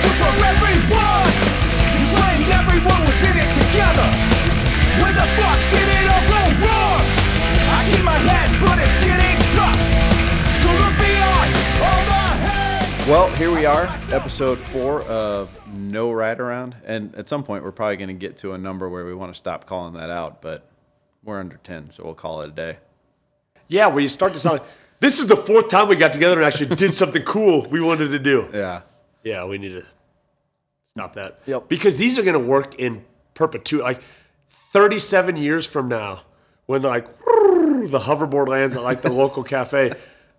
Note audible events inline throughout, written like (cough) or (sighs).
This was for everyone. You claimed everyone was in it together. Where the fuck did it all go wrong? I keep my head, but it's getting tough. So look beyond all the heads. Well, here we are, episode four of No Ride Around. And at some point, we're probably going to get to a number where we want to stop calling that out, but we're under 10, so we'll call it a day. Yeah, where you start to sound like this is the fourth time we got together and actually did something cool we wanted to do. Yeah. Yeah, we need to stop that. Yep. Because these are going to work in perpetuity. Like 37 years from now, when like (laughs) the hoverboard lands at like the local cafe,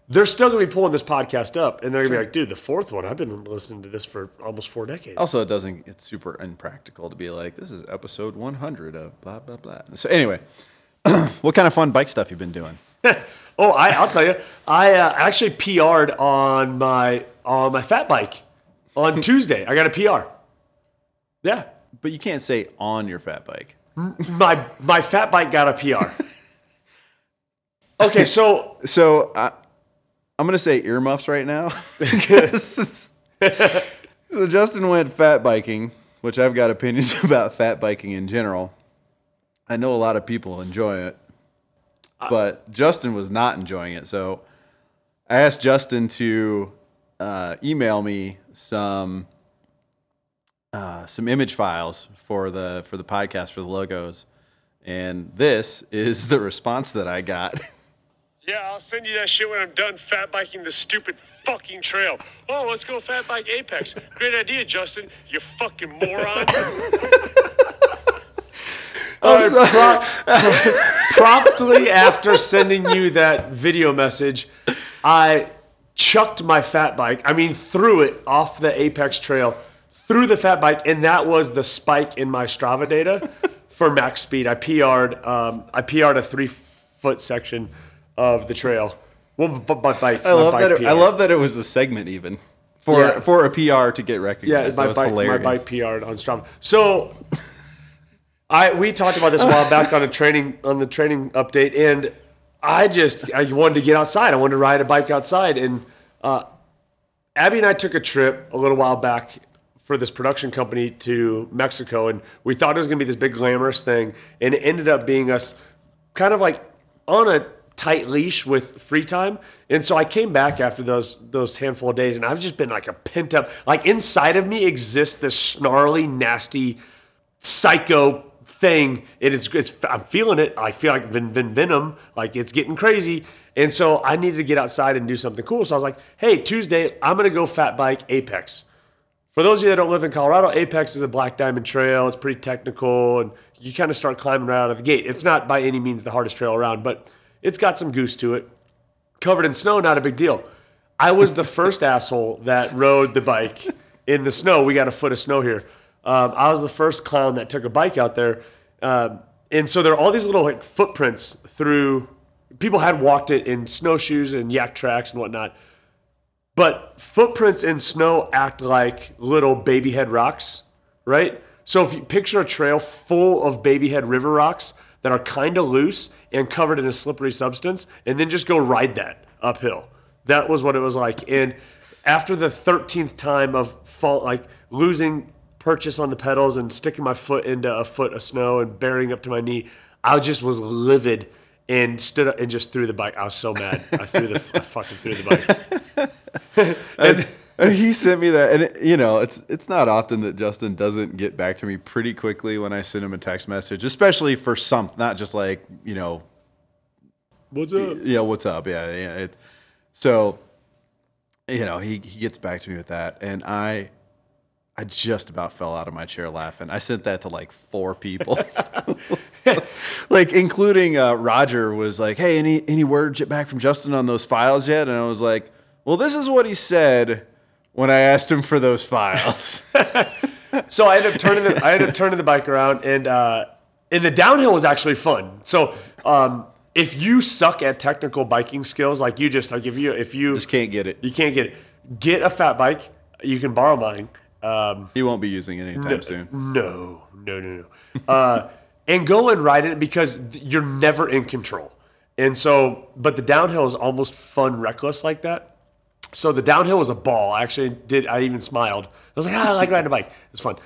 they're still going to be pulling this podcast up, and they're going to be like, "Dude, the fourth one. I've been listening to this for almost four decades." Also, it doesn't, it's super impractical to be like, this is episode 100 of blah, blah, blah. So, anyway, (clears throat) what kind of fun bike stuff you've been doing? (laughs) oh, I, I'll tell you, I uh, actually PR'd on my on my fat bike on Tuesday. I got a PR. Yeah, But you can't say on your fat bike. my my fat bike got a PR. Okay, so (laughs) So I, I'm going to say earmuffs right now. (laughs) so Justin went fat biking, which I've got opinions (laughs) about fat biking in general. I know a lot of people enjoy it, but Justin was not enjoying it. So I asked Justin to uh, email me some uh, some image files for the for the podcast for the logos, and this is the response that I got. (laughs) Yeah, I'll send you that shit when I'm done fat biking the stupid fucking trail. Oh, let's go fat bike Apex. Great idea, Justin. You fucking moron. (laughs) Alright, pro- (laughs) promptly after sending you that video message, I chucked my fat bike. I mean, threw it off the Apex trail, through the fat bike, and that was the spike in my Strava data (laughs) for max speed. I PR'd. Um, I PR'd a three foot section of the trail. Well, but my bike. I love that. It, I love that it was a segment even for Yeah. for a PR to get Yeah, recognized. my that was bike, hilarious. my bike PR'd on Strava. So, I we talked about this a while back on a training on the training update, and I just I wanted to get outside. I wanted to ride a bike outside, and uh, Abby and I took a trip a little while back for this production company to Mexico, and we thought it was going to be this big glamorous thing, and it ended up being us kind of like on a tight leash with free time. And so I came back after those those handful of days, and I've just been like a pent up, like inside of me exists this snarly, nasty, psycho thing. It is, it's, I'm feeling it. I feel like ven, ven, venom, like it's getting crazy. And so I needed to get outside and do something cool. So I was like, hey, Tuesday, I'm gonna go fat bike Apex. For those of you that don't live in Colorado, Apex is a black diamond trail. It's pretty technical, and you kind of start climbing right out of the gate. It's not by any means the hardest trail around, but it's got some goose to it. Covered in snow, not a big deal. I was the first (laughs) asshole that rode the bike in the snow. We got a foot of snow here. Um, I was the first clown that took a bike out there, um, and so there are all these little like footprints through. People had walked it in snowshoes and Yaktrax and whatnot. But footprints in snow act like little baby head rocks, right? So if you picture a trail full of baby head river rocks that are kind of loose and covered in a slippery substance, and then just go ride that uphill. That was what it was like. And after the 13th time of fall, like losing purchase on the pedals and sticking my foot into a foot of snow and burying up to my knee, I just was livid and stood up and just threw the bike. I was so mad. I threw the I fucking threw the bike. (laughs) And, and he sent me that, and it, you know, it's it's not often that Justin doesn't get back to me pretty quickly when I send him a text message, especially for some, not just like you know, What's up? yeah, what's up, yeah, yeah. It, so, you know, he he gets back to me with that, and I. I just about fell out of my chair laughing. I sent that to like four people, (laughs) (laughs) like including uh, Roger was like, "Hey, any any word back from Justin on those files yet?" And I was like, "Well, this is what he said when I asked him for those files." (laughs) So I ended up turning the, I ended up turning the bike around, and uh, and the downhill was actually fun. So um, if you suck at technical biking skills, like you just like if you if you just can't get it. you can't get it, get a fat bike. You can borrow mine. Um, He won't be using it anytime soon. No, no, no, no. Uh, and go and ride it because you're never in control. And so, but the downhill is almost fun, reckless like that. so the downhill was a ball. I actually did. I even smiled. I was like, ah, I like riding a bike. It's fun.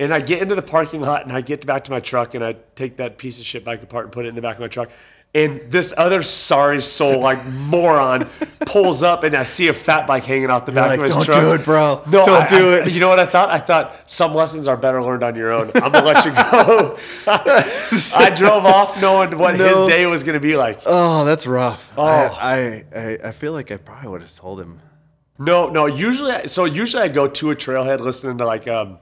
And I get into the parking lot and I get back to my truck and I take that piece of shit bike apart and put it in the back of my truck. And this other sorry soul, like moron, pulls up and I see a fat bike hanging off the back like, of his truck. "Don't truck. do it, bro. No, Don't I- do I- it." You know what I thought? I thought some lessons are better learned on your own. I'm gonna let you go. (laughs) I drove off knowing what No. his day was gonna be like. Oh, that's rough. Oh. I, I, I, I feel like I probably would have told him. No, no. Usually, I- so usually I go to a trailhead listening to like um,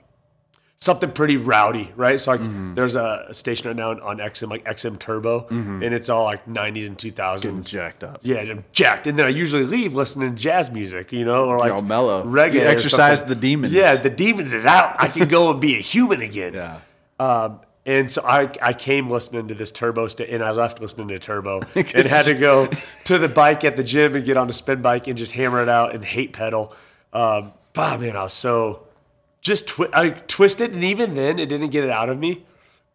something pretty rowdy, right? So like, Mm-hmm. there's a, a station right now on XM, like XM Turbo, and it's all like 90s and 2000s. Mm-hmm. jacked up. Yeah, I'm jacked. And then I usually leave listening to jazz music, you know, or like all mellow. reggae. You exercise the demons. Yeah, the demons is out. I can go and be a human again. Yeah. Um, and so I, I came listening to this turbo st- and I left listening to turbo (laughs) and had to go (laughs) to the bike at the gym and get on the spin bike and just hammer it out and hate pedal. Um, bah, man, I was so just twi- I twisted and even then it didn't get it out of me.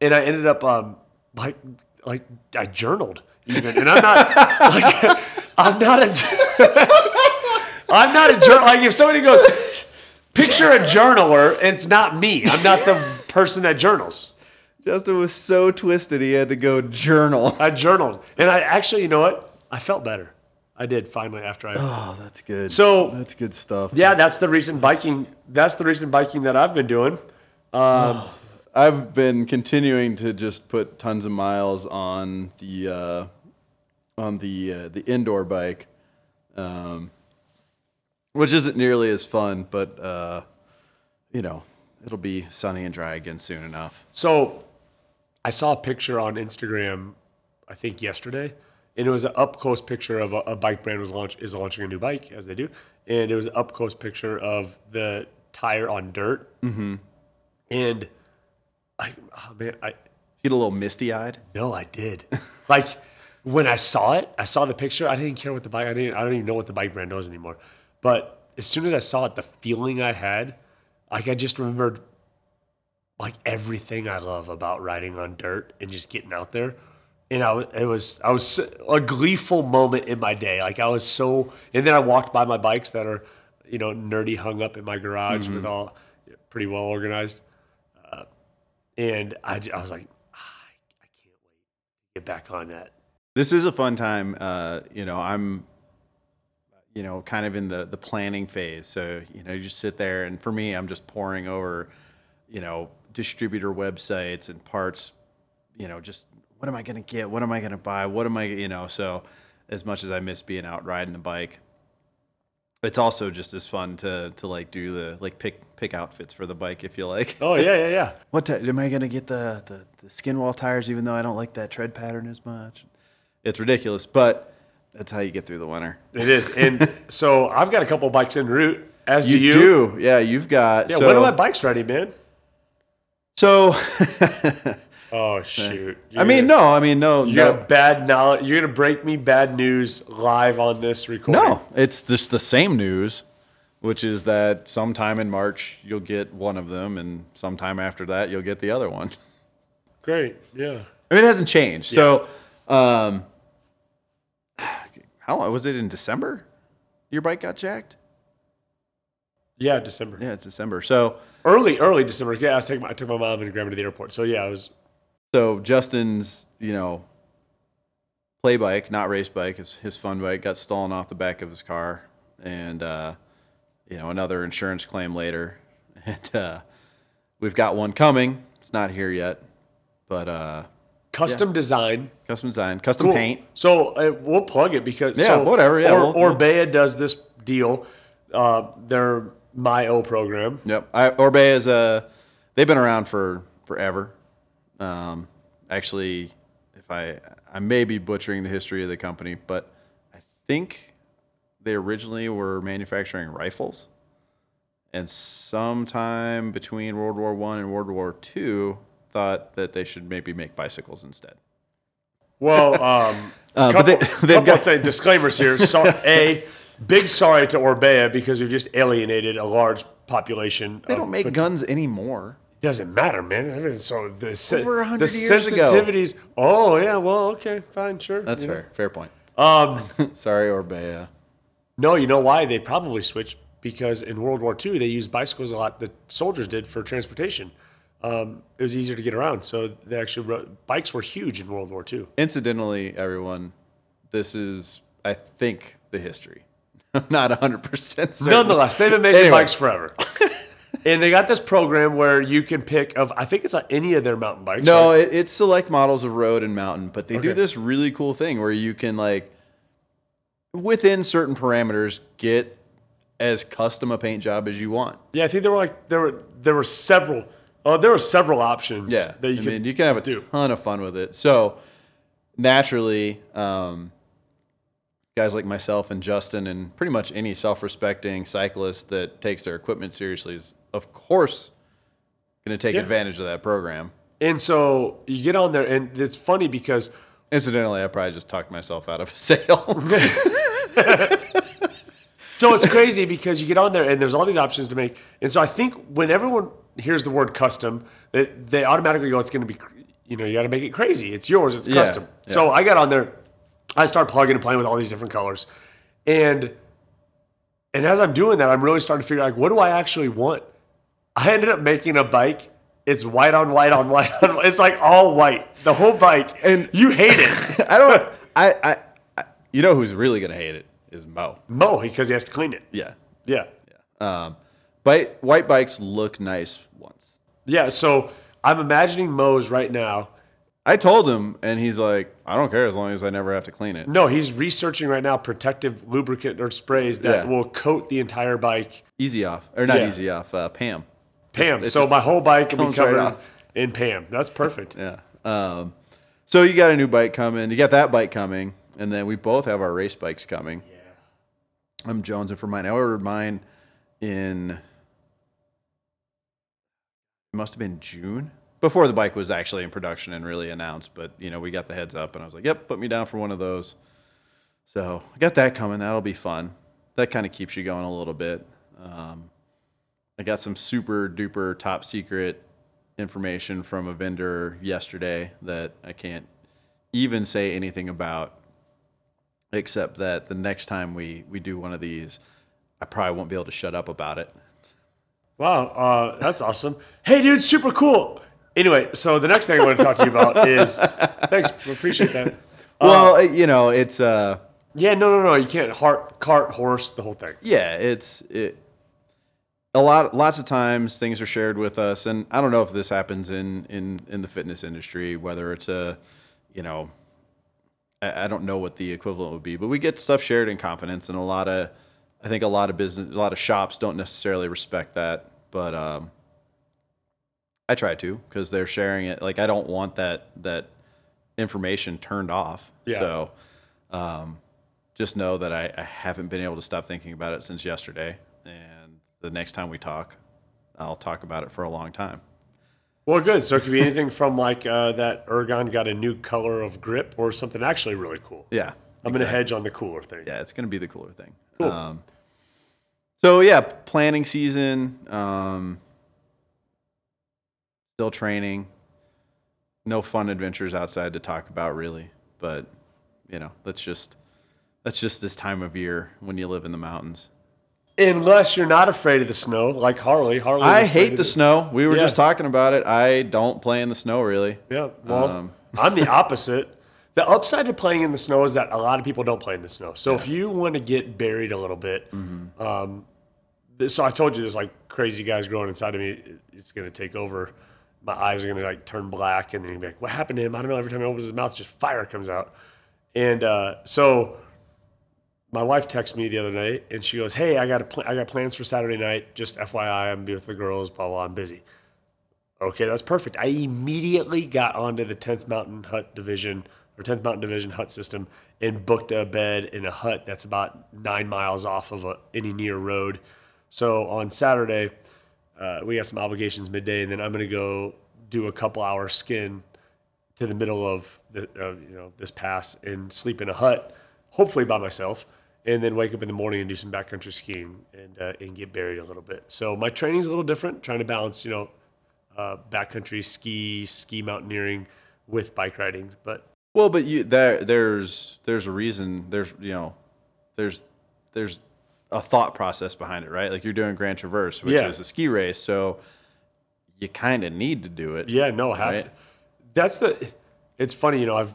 And I ended up um, like like I journaled even, and I'm not (laughs) like I'm not a (laughs) I'm not a journal. Like if somebody goes, picture a journaler, it's not me. I'm not the person that journals. Justin was so twisted he had to go journal. I journaled, and I actually, you know what? I felt better. I did finally after I. Oh, that's good. So- that's good stuff. Yeah, that's the recent biking. That's the recent biking that I've been doing. I've been continuing to just put tons of miles on the uh, on the uh, the indoor bike, um, which isn't nearly as fun, but uh, you know it'll be sunny and dry again soon enough. So, I saw a picture on Instagram, I think yesterday, and it was an up close picture of a, a bike brand was launch is launching a new bike as they do, and it was an up close picture of the tire on dirt, mm-hmm. and I, oh man, I Get a little misty eyed. no, I did. (laughs) like when I saw it, I saw the picture. I didn't care what the bike. I didn't. I don't even know what the bike brand was anymore. But as soon as I saw it, the feeling I had, like I just remembered, like everything I love about riding on dirt and just getting out there. And I it was, I was a gleeful moment in my day. Like I was so, and then I walked by my bikes that are, you know, nerdy hung up in my garage with all pretty well organized. Uh, and I was like, "Ah, I, I can't wait to get back on that. This is a fun time. Uh, you know, I'm, you know, kind of in the the planning phase. So you know, you just sit there, and for me, I'm just pouring over, you know, distributor websites and parts. You know, just what am I going to get? What am I going to buy? What am I, you know? So, as much as I miss being out riding the bike, it's also just as fun to to like do the like pick pick outfits for the bike if you like. Oh yeah, yeah, yeah. (laughs) What ti am I gonna get the, the the skin wall tires? Even though I don't like that tread pattern as much, it's ridiculous. But that's how you get through the winter. It is. And (laughs) so I've got a couple bikes en route. As You, do you. do, yeah. You've got Yeah. so when are my bikes ready, man? so. (laughs) Oh shoot. I mean, no. I mean, no. You no. got bad knowledge. You're gonna break me bad news live on this recording. No, it's just the same news, which is that sometime in March you'll get one of them, and sometime after that you'll get the other one. Great. Yeah. I mean, it hasn't changed. So, um, how long was it in December? Your bike got jacked. Yeah. December. Yeah, it's December. So, Early, early December. Yeah. I took my I took my mom and grandma to the airport. So yeah, I was. So Justin's, you know, play bike, not race bike, his his fun bike got stolen off the back of his car, and uh, you know another insurance claim later, (laughs) and uh, we've got one coming. It's not here yet, but uh, Custom design. custom design, custom Cool. paint. So uh, we'll plug it because Yeah, so whatever, yeah, Or, we'll- we'll- Orbea does this deal. Uh, their MyO program. Yep. I, Orbea is a. They've been around for forever. Um, actually, if I I may be butchering the history of the company, but I think they originally were manufacturing rifles, and sometime between World War One and World War Two, thought that they should maybe make bicycles instead. Well, (laughs) um, Uh, couple, but they- (laughs) they've got- things- disclaimers here. (laughs) So, a big sorry to Orbea because we've just alienated a large population. They don't make guns anymore. Doesn't matter, man. I mean, so the Over a the hundred years ago. sensitivities. Oh yeah, well, okay, fine, sure. That's you know. fair. Fair point. Um, (laughs) Sorry, Orbea. No, you know why? They probably switched because in World War II they used bicycles a lot. The soldiers did for transportation. Um, it was easier to get around, so they actually rode, bikes were huge in World War II. Incidentally, everyone, this is I think the history. (laughs) I'm not 100 percent certain. Nonetheless, they've been making Anyway. bikes forever. (laughs) and they got this program where you can pick of I think it's on any of their mountain bikes. No, right? it, it's select models of road and mountain, but they do this really cool thing where you can like within certain parameters get as custom a paint job as you want. yeah, I think there were like there were there were several. Uh, there were several options. Yeah, that you I mean, you can have a do. ton of fun with it. So naturally, um, guys like myself and Justin, and pretty much any self-respecting cyclist that takes their equipment seriously is, of course, going to take Yeah. advantage of that program. And so you get on there, and it's funny because Incidentally, I probably just talked myself out of a (laughs) sale. (laughs) so it's crazy because you get on there and there's all these options to make. And so I think when everyone hears the word custom, they, they automatically go, "It's going to be, you know, you got to make it crazy. It's yours. It's Yeah, custom." yeah. So I got on there, I start plugging and playing with all these different colors, and and as I'm doing that, I'm really starting to figure out like, what do I actually want? I ended up making a bike. It's white on white on white on. It's like (laughs) all white, the whole bike, And- you hate it. (laughs) I don't. I, I, I. You know who's really going to hate it is Mo. Mo because he has to clean it. Yeah. Yeah. Um, but white bikes look nice once. Yeah, so I'm imagining Mo's right now. I told him, and he's like, "I don't care as long as I never have to clean it." No, he's researching right now protective lubricant or sprays that Yeah. will coat the entire bike. Easy off, or not Yeah. easy off. Uh, Pam. Pam. it's so my whole bike will be comes right covered in Pam. That's perfect. Yeah. Um, so you got a new bike coming. You got that bike coming, and then we both have our race bikes coming. Yeah. I'm jonesing for mine. I ordered mine in. It must have been June before the bike was actually in production and really announced. But you know, we got the heads up, and I was like, "Yep, put me down for one of those." So I got that coming. That'll be fun. That kind of keeps you going a little bit. Um, I got some super duper top secret information from a vendor yesterday that I can't even say anything about, except that the next time we, we do one of these, I probably won't be able to shut up about it. Wow, uh, that's awesome. Hey, dude, super cool. Anyway, so the next thing I want to talk to you about is (laughs) thanks, appreciate that. Well, you know, it's uh, Yeah, no, no, no, you can't heart, cart, horse, the whole thing. yeah, it's it. A lot, lots of times things are shared with us, and I don't know if this happens in in in the fitness industry, whether it's a, you know, I, I don't know what the equivalent would be, but we get stuff shared in confidence, and a lot of, I think a lot of business, a lot of shops don't necessarily respect that, but um, I try to because they're sharing it. Like I don't want that that information turned off. Yeah. So, um, just know that I, I haven't been able to stop thinking about it since yesterday, and the next time we talk, I'll talk about it for a long time. Well, good. So it could be anything from like uh, that Ergon got a new color of grip or something actually really cool. Yeah. I'm going to hedge on the cooler thing. yeah, it's going to be the cooler thing. Cool. Um, so yeah, planning season, um, still training. No fun adventures outside to talk about really, but you know that's just that's just this time of year when you live in the mountains. Unless you're not afraid of the snow, like Harley. Harley. I hate the snow. We were Yeah. just talking about it. I don't play in the snow really. Yeah. Well, Um, (laughs) I'm the opposite. The upside to playing in the snow is that a lot of people don't play in the snow. So if you want to get buried a little bit, Mm-hmm. um, this, so I told you this like crazy guys growing inside of me. It's going to take over. My eyes are going to like turn black, and then you'll be like, "What happened to him?" I don't know. Every time he opens his mouth, just fire comes out. And uh, so my wife texted me the other night, and she goes, "Hey, I got a pl- I got plans for Saturday night. Just FYI, I'm be with the girls. Blah blah. I'm busy." Okay, that's perfect. I immediately got onto the 10th Mountain Hut Division or 10th Mountain Division hut system and booked a bed in a hut that's about nine miles off of a, any near road. So on Saturday, uh, we got some obligations midday, and then I'm going to go do a couple hour skin to the middle of the uh, you know this pass and sleep in a hut, hopefully by myself, and then wake up in the morning and do some backcountry skiing and uh, and get buried a little bit. So my training is a little different, trying to balance you know uh, backcountry ski, ski mountaineering with bike riding. But Well, but you there there's there's a reason there's you know there's there's a thought process behind it, right? Like you're doing Grand Traverse, which Yeah. is a ski race, so you kind of need to do it. Yeah, no, have Right. to. That's the. It's funny, you know. I've.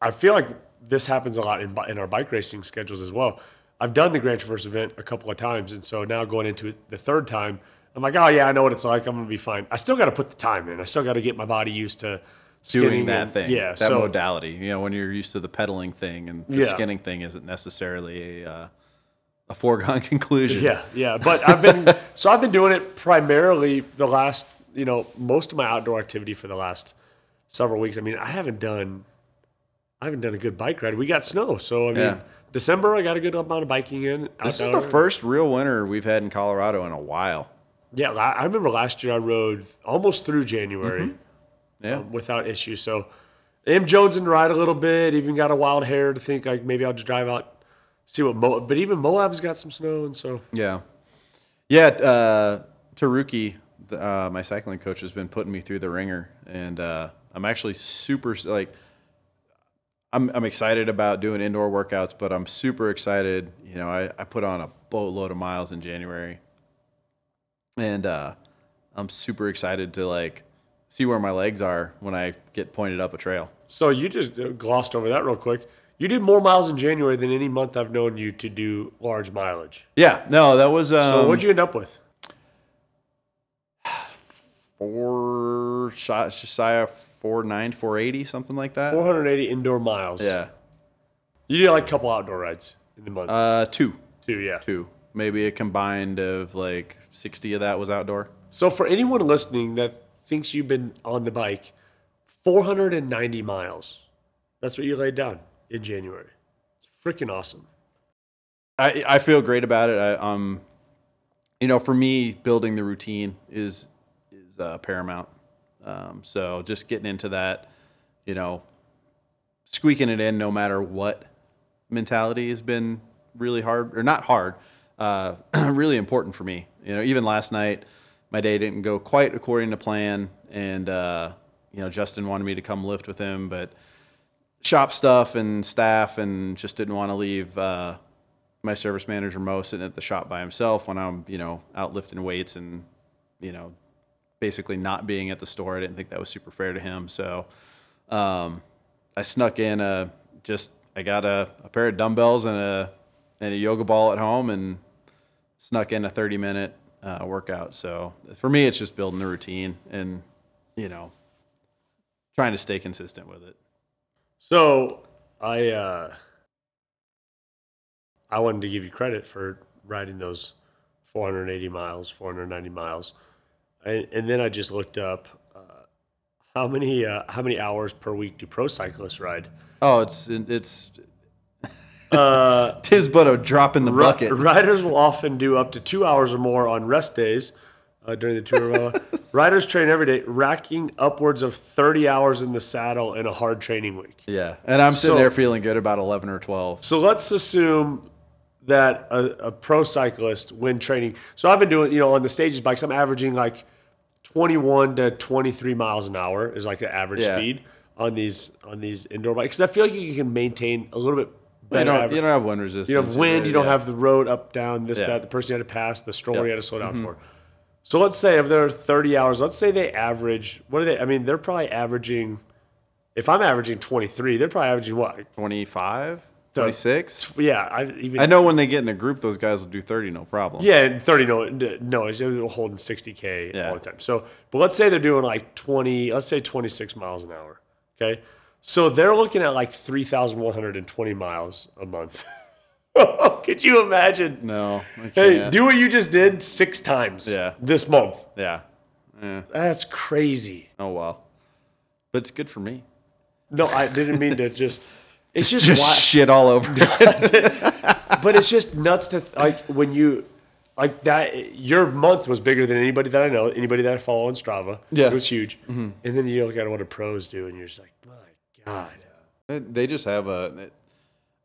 I feel like this happens a lot in in our bike racing schedules as well. I've done the Grand Traverse event a couple of times, and so now going into it the third time, I'm like, oh yeah, I know what it's like. I'm gonna be fine. I still got to put the time in. I still got to get my body used to doing that and- thing, Yeah, that so modality. You know, when you're used to the pedaling thing and the Yeah. skinning thing isn't necessarily a uh, a foregone (laughs) conclusion. Yeah, yeah. But I've been (laughs) so I've been doing it primarily the last, you know, most of my outdoor activity for the last several weeks. I mean, I haven't done I haven't done a good bike ride. We got snow, so I mean, Yeah. December I got a good amount of biking in. This is the first real winter we've had in Colorado in a while. Yeah, I remember last year I rode almost through January Yeah. um, without issue. So am Jones and ride a little bit. Even got a wild hair to think like maybe I'll just drive out, see what. But even Moab's got some snow, and so Yeah. Yeah. Uh, Taruki, the, uh, my cycling coach, has been putting me through the ringer, and uh, I'm actually super like. I'm, I'm excited about doing indoor workouts, but I'm super excited. You know, I, I put on a boatload of miles in January, and uh, I'm super excited to like see where my legs are when I get pointed up a trail. So you just uh, glossed over that real quick. You did more miles in January than any month I've known you to do large mileage. Yeah, no, that was um, So what'd you end up with? (sighs) four shot shy of four nine four eighty something like that. 480 indoor miles. Yeah, You did like a couple outdoor rides in the month uh, two, Two, yeah. two, maybe a combined of like sixty of that was outdoor. So for anyone listening that thinks you've been on the bike, 490 miles. That's what you laid down in January. It's freaking awesome. I I feel great about it. I um, you know, for me, building the routine is is uh, paramount. Um, so just getting into that, you know, squeaking it in no matter what mentality has been really hard or not hard, uh, (clears throat) really important for me. You know, even last night, my day didn't go quite according to plan, and uh, you know, Justin wanted me to come lift with him, but shop stuff and staff, and just didn't want to leave. Uh, my service manager Mo sitting at the shop by himself when I'm, you know, out lifting weights and, you know, basically not being at the store. I didn't think that was super fair to him. So um, I snuck in a just I got a, a pair of dumbbells and a and a yoga ball at home and snuck in a 30 minute uh, workout. So for me, it's just building the routine and you know trying to stay consistent with it. So I uh, I wanted to give you credit for riding those 480 miles, 490 miles, and, and then I just looked up uh, how many uh, how many hours per week do pro cyclists ride? Oh, it's it's Uh, (laughs) tis but a drop in the bucket. riders will often do up to two hours or more on rest days uh, during the tour. (laughs) riders train every day, racking upwards of 30 hours in the saddle in a hard training week. Yeah, and I'm sitting So- there feeling good about 11 or 12. So let's assume that a, a pro cyclist, when training, so I've been doing, you know, on the stages bikes, I'm averaging like 21 to 23 miles an hour is like the average Yeah. speed on these on these indoor bikes. 'Cause I feel like you can maintain a little bit You better. don't, average. you don't have wind resistance. You don't have wind. You don't yeah. have the road up, down, this, Yeah. that. The person you had to pass, the stroller you had to slow down mm-hmm. for. So let's say if they're 30 hours, let's say they average, what are they? I mean, they're probably averaging, if I'm averaging 23, they're probably averaging what? 25, 26. Yeah, I even. I know when they get in a group, those guys will do 30, no problem. Yeah, and 30, no, no, they're holding 60K Yeah. all the time. So, but let's say they're doing like 20, let's say 26 miles an hour. Okay. So they're looking at like 3,120 miles a month. (laughs) Could you imagine? No, I Hey, do what you just did six times Yeah. this month. yeah. Yeah. That's crazy. Oh, well. But it's good for me. No, I didn't mean to just. It's just, Just shit all over. (laughs) (laughs) but it's just nuts to like when you like that. Your month was bigger than anybody that I know, anybody that I follow on Strava. Yeah. it was huge. And then you look at what the pros do, and you're just like, my god. They- They just have a.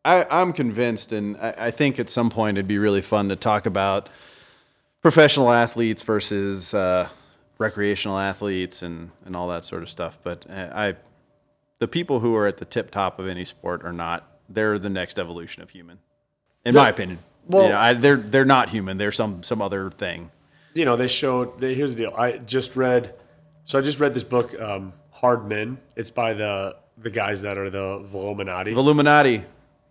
I, I'm convinced, and I, I think at some point it'd be really fun to talk about professional athletes versus uh, recreational athletes and, and all that sort of stuff. But uh, I, the people who are at the tip top of any sport are not. They're the next evolution of human, in my opinion. Well- you know, I, they're they're not human. They're some some other thing. you know, they showed. They, here's the deal. I just read. So I just read this book, um, Hardmen. It's by the the guys that are the Illuminati. Illuminati,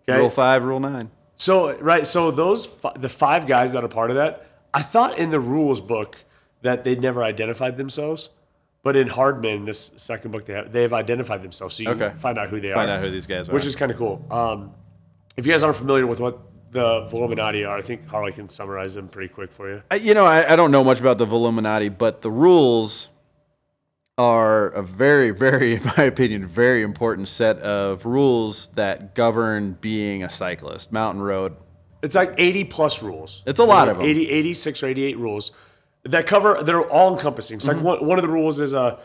Okay. rule five, rule nine. So right, so those fi- the five guys that are part of that, I thought in the rules book that they'd never identified themselves, but in Hardmen, this second book they have, they've identified themselves, so you Okay. can find out who they Find are, Find out who these guys are. which is kind of cool. Um, if you guys aren't familiar with what the Velominati are, I think Harley can summarize them pretty quick for you. I- you know, I, I don't know much about the Velominati, but the rules are a very, very, in my opinion, very important set of rules that govern being a cyclist. Mountain road. It's like 80 plus rules. It's a lot of 'em. 80, 86 or 88 rules that cover, they're all encompassing. It's Mm-hmm. like one, one of the rules is uh,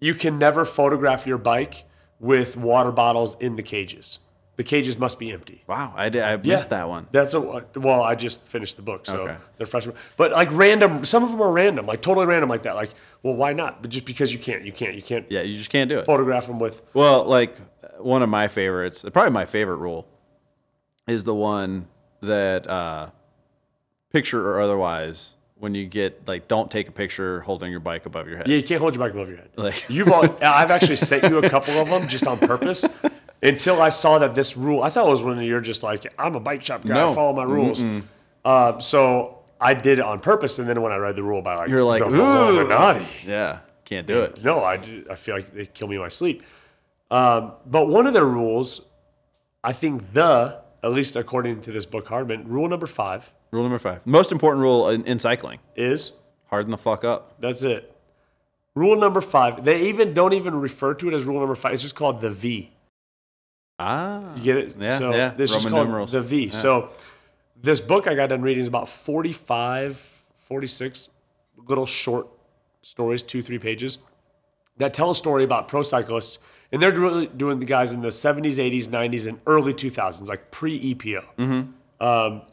you can never photograph your bike with water bottles in the cages. The cages must be empty. Wow, I, did, I missed that one. That's a well. I just finished the book, so Okay. they're freshmen. But like random, some of them are random, like totally random, like that. Like, well, why not? But just because you can't, you can't, you can't Yeah, you just can't do it. photograph them with. Well, like one of my favorites, probably my favorite rule, is the one that uh, picture or otherwise, when you get like, don't take a picture holding your bike above your head. Yeah, you can't hold your bike above your head. Like- (laughs) You've all, (laughs) I've actually sent you a couple of them just on purpose. Until I saw that this rule, I thought it was when you're just like, I'm a bike shop guy, I No. follow my rules. Uh, so I did it on purpose, and then when I read the rule by like, You're like. Illuminati. Yeah, can't do it. No, I, do- I feel like they kill me in my sleep. Um, but one of their rules, I think the, at least according to this book, Hardmen, rule number five Rule number five. Most important rule in, in cycling is harden the fuck up. that's it. Rule number five. They even don't even refer to it as rule number five. It's just called the V. Ah. You get it? Yeah, so yeah. This is Roman called numerals. the V. So this book I got done reading is about 45, 46 little short stories, two, three pages, that tell a story about pro cyclists. And they're really doing the guys in the 70s, 80s, 90s, and early 2000s, like pre EPO. Mm-hmm.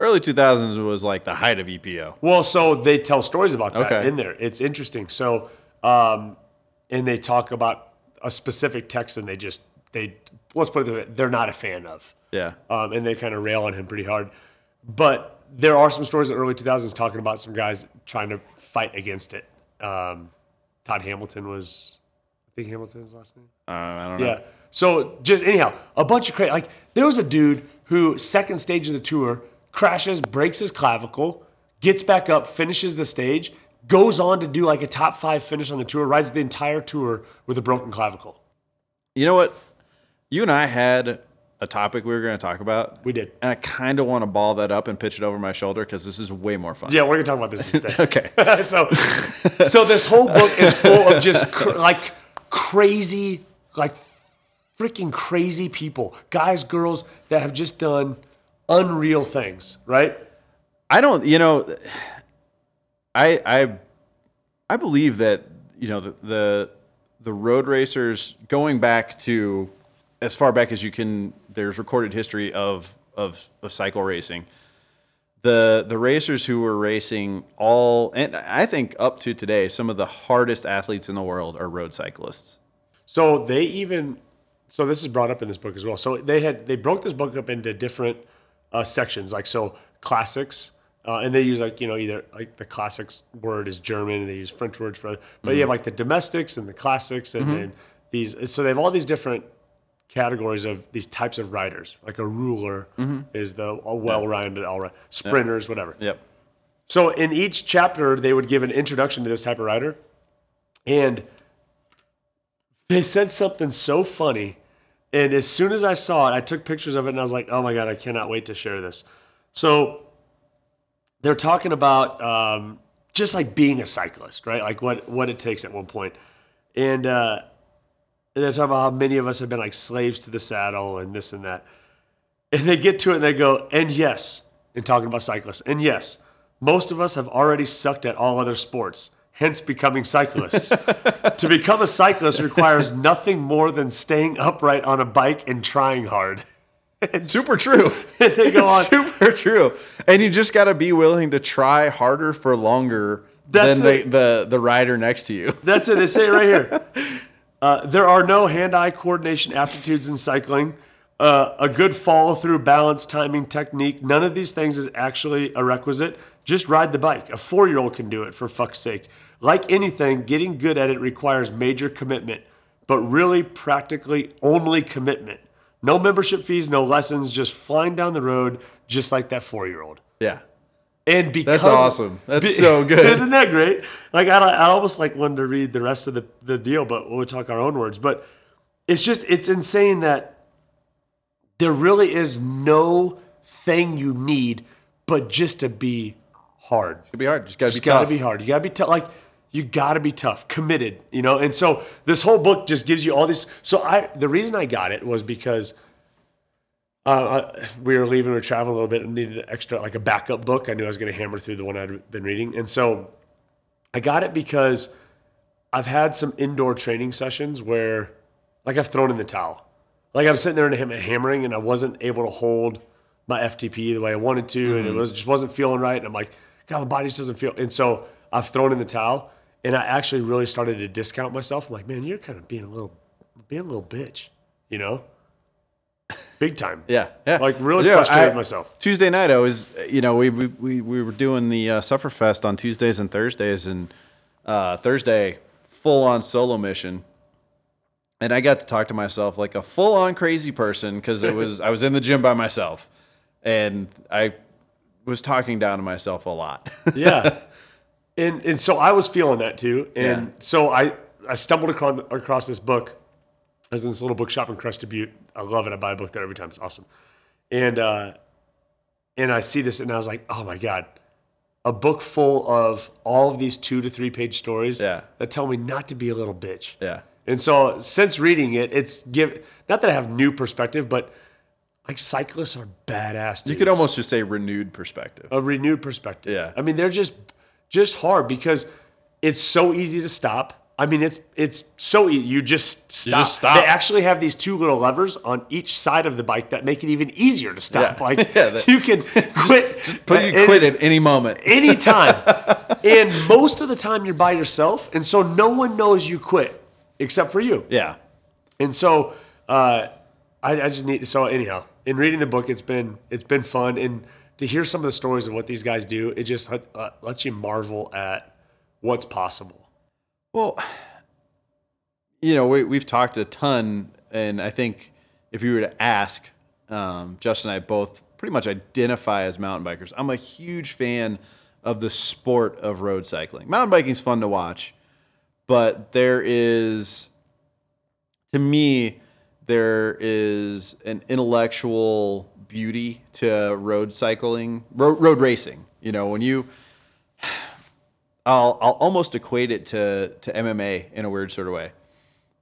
Early 2000s was like the height of EPO. Well, so they tell stories about that Okay. in there. It's interesting. So, um, and they talk about a specific text, and they just they let's put it way, they're not a fan of. Yeah. um, and they kind of rail on him pretty hard. But there are some stories in the early 2000s talking about some guys trying to fight against it. Um, Todd Hamilton was, I think Hamilton's last name. Uh, I don't know. Yeah. So just anyhow, a bunch of crazy. Like there was a dude who second stage of the tour crashes, breaks his clavicle, gets back up, finishes the stage, goes on to do like a top five finish on the tour, rides the entire tour with a broken clavicle. You know what? You and I had a topic we were going to talk about. We did. And I kind of want to ball that up and pitch it over my shoulder because this is way more fun. Yeah, we're gonna talk about this (laughs) instead. Okay. (laughs) so, so this whole book is full of just cr- like crazy, like freaking crazy people, guys, girls that have just done unreal things, right? I don't, you know, I I I believe that you know the the, the road racers going back to as far back as you can. There's recorded history of of, of cycle racing. The the racers who were racing all and I think up to today, some of the hardest athletes in the world are road cyclists. So they even, so this is brought up in this book as well. So they had they broke this book up into different uh, sections, like so classics. Uh, and they use like you know either like the classics word is German and they use French words for Other, but you have like the domestiques and the classics and then these so they have all these different categories of these types of riders like a rouleur is the a well-rounded all right sprinters whatever Yep. so in each chapter, they would give an introduction to this type of rider, and they said something so funny. And as soon as I saw it, I took pictures of it, and I was like, "Oh my god, I cannot wait to share this." So they're talking about um, just like being a cyclist, right? Like what what it takes at one point, and uh, they're talking about how many of us have been like slaves to the saddle and this and that. And they get to it and they go, and yes, and talking about cyclists, and yes, most of us have already sucked at all other sports, hence becoming cyclists. to become a cyclist requires nothing more than staying upright on a bike and trying hard. (laughs) Super true. (laughs) They go on. Super true. And you just got to be willing to try harder for longer That's than the, the the rider next to you. That's it. They say it right here. (laughs) Uh, there are no hand-eye coordination aptitudes in cycling. uh, a good follow through, balance, timing, technique. None of these things is actually a requisite. Just ride the bike. A four year old can do it for fuck's sake. Like anything, getting good at it requires major commitment, but really practically only commitment. No membership fees, no lessons, just flying down the road, just like that four year old. Yeah. And because that's awesome. That's so (laughs) good. Isn't that great? Like I, I almost like wanted to read the rest of the, the deal, but we'll talk our own words. But it's just it's insane that there really is no thing you need but just to be hard. It'd be hard. Just gotta be It's got to tough. be hard. You got to be tough. Like you got to be tough, committed. You know. And so this whole book just gives you all these. So I the reason I got it was because uh, I- we were leaving, we were traveling a little bit, and needed an extra like a backup book. I knew I was going to hammer through the one I'd been reading, and so I got it because I've had some indoor training sessions where, like, I've thrown in the towel. Like I'm sitting there and ham- hammering, and I wasn't able to hold my FTP the way I wanted to, and it was just wasn't feeling right. And I'm like, God, my body just doesn't feel. And so I've thrown in the towel, and I actually really started to discount myself. I'm like, man, you're kind of being a little, being a little bitch, you know, big time. Yeah, yeah. Like, really Yeah, frustrated I- myself. Tuesday night, I was, you know, we we, we, we were doing the uh, Sufferfest on Tuesdays and Thursdays, and uh, Thursday, full on solo mission, and I got to talk to myself like a full on crazy person because it was I was in the gym by myself, and I was talking down to myself a lot. (laughs) yeah. And and so I was feeling that too. And Yeah. so I I stumbled across across this book. I was in this little bookshop in Crested Butte. I love it. I buy a book there every time. It's awesome. And uh and I see this and I was like, oh my God. A book full of all of these two to three page stories Yeah. that tell me not to be a little bitch. yeah, And so since reading it, it's give not that I have new perspective, but like cyclists are badass. you could almost just say renewed perspective. a renewed perspective. Yeah. I mean, they're just just hard because it's so easy to stop. I mean, it's it's so easy. You just stop. just stop. They actually have these two little levers on each side of the bike that make it even easier to stop. Yeah. Like (laughs) Yeah, that- you can quit. (laughs) But you and- quit at any moment. (laughs) anytime. and most of the time you're by yourself, and so no one knows you quit except for you. Yeah, And so uh, I, I just need to, so anyhow in reading the book it's been it's been fun and to hear some of the stories of what these guys do it just uh, lets you marvel at what's possible. Well, you know, we, we've talked a ton, and I think if you were to ask, um, Justin and I both pretty much identify as mountain bikers. I'm a huge fan of the sport of road cycling. Mountain biking is fun to watch, but there is, to me, there is an intellectual beauty to road cycling, road, road racing. You know, when you I'll I'll almost equate it to to MMA in a weird sort of way.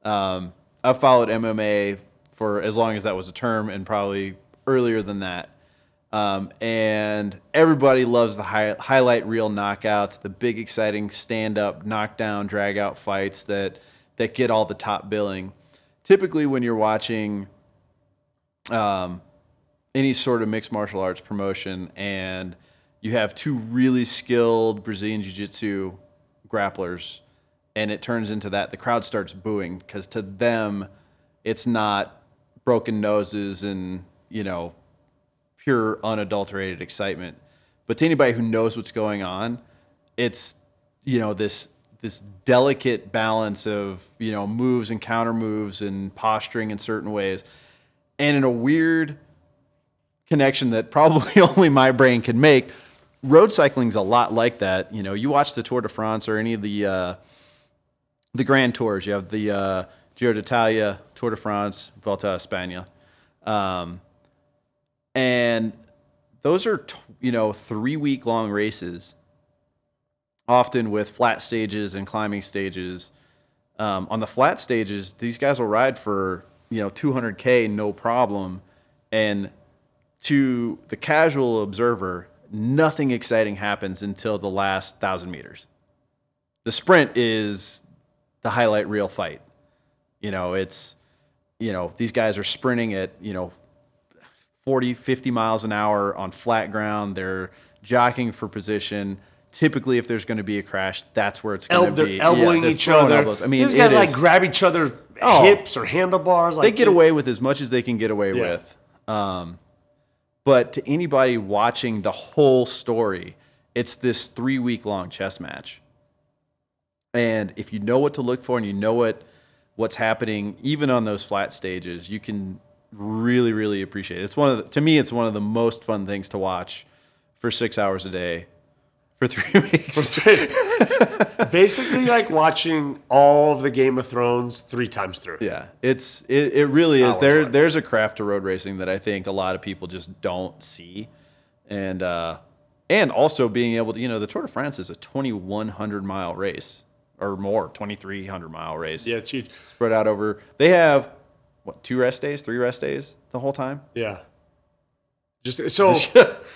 Um, I've followed MMA for as long as that was a term, and probably earlier than that. Um, and everybody loves the high, highlight reel knockouts, the big exciting stand up, knockdown, drag out fights that that get all the top billing. Typically, when you're watching um, any sort of mixed martial arts promotion and you have two really skilled Brazilian Jiu Jitsu grapplers and it turns into that, the crowd starts booing because to them, it's not broken noses and, you know, pure unadulterated excitement. But to anybody who knows what's going on, it's, you know, this this delicate balance of, you know, moves and counter moves and posturing in certain ways. And in a weird connection that probably (laughs) only my brain can make. Road cycling's a lot like that. You know, you watch the Tour de France or any of the uh, the Grand Tours. You have the uh, Giro d'Italia, Tour de France, Vuelta a España, um, and those are you know three week long races, often with flat stages and climbing stages. Um, on the flat stages, these guys will ride for you know 200k no problem, and to the casual observer, nothing exciting happens until the last thousand meters. The sprint is the highlight reel fight. You know, it's, you know, these guys are sprinting at, you know, 40, 50 miles an hour on flat ground. They're jockeying for position. Typically if there's going to be a crash, that's where it's going to they're be. elbowing they're each other. elbows. I mean, these guys like is- grab each other Oh. hips or handlebars. Like they get it- away with as much as they can get away Yeah. with. Um, but to anybody watching the whole story, it's this three week long chess match. And if you know what to look for and you know what what's happening, even on those flat stages, you can really, really appreciate it. It's one of the, to me, it's one of the most fun things to watch for six hours a day (laughs) for three weeks. basically like watching all of the Game of Thrones three times through. Yeah, it's it, it really is. Hours There long. there's a craft to road racing that I think a lot of people just don't see, and uh, and also being able to you know the Tour de France is a 2100 mile race or more 2300 mile race. Yeah, it's huge. spread out over. They have what two rest days, three rest days the whole time. Yeah. Just so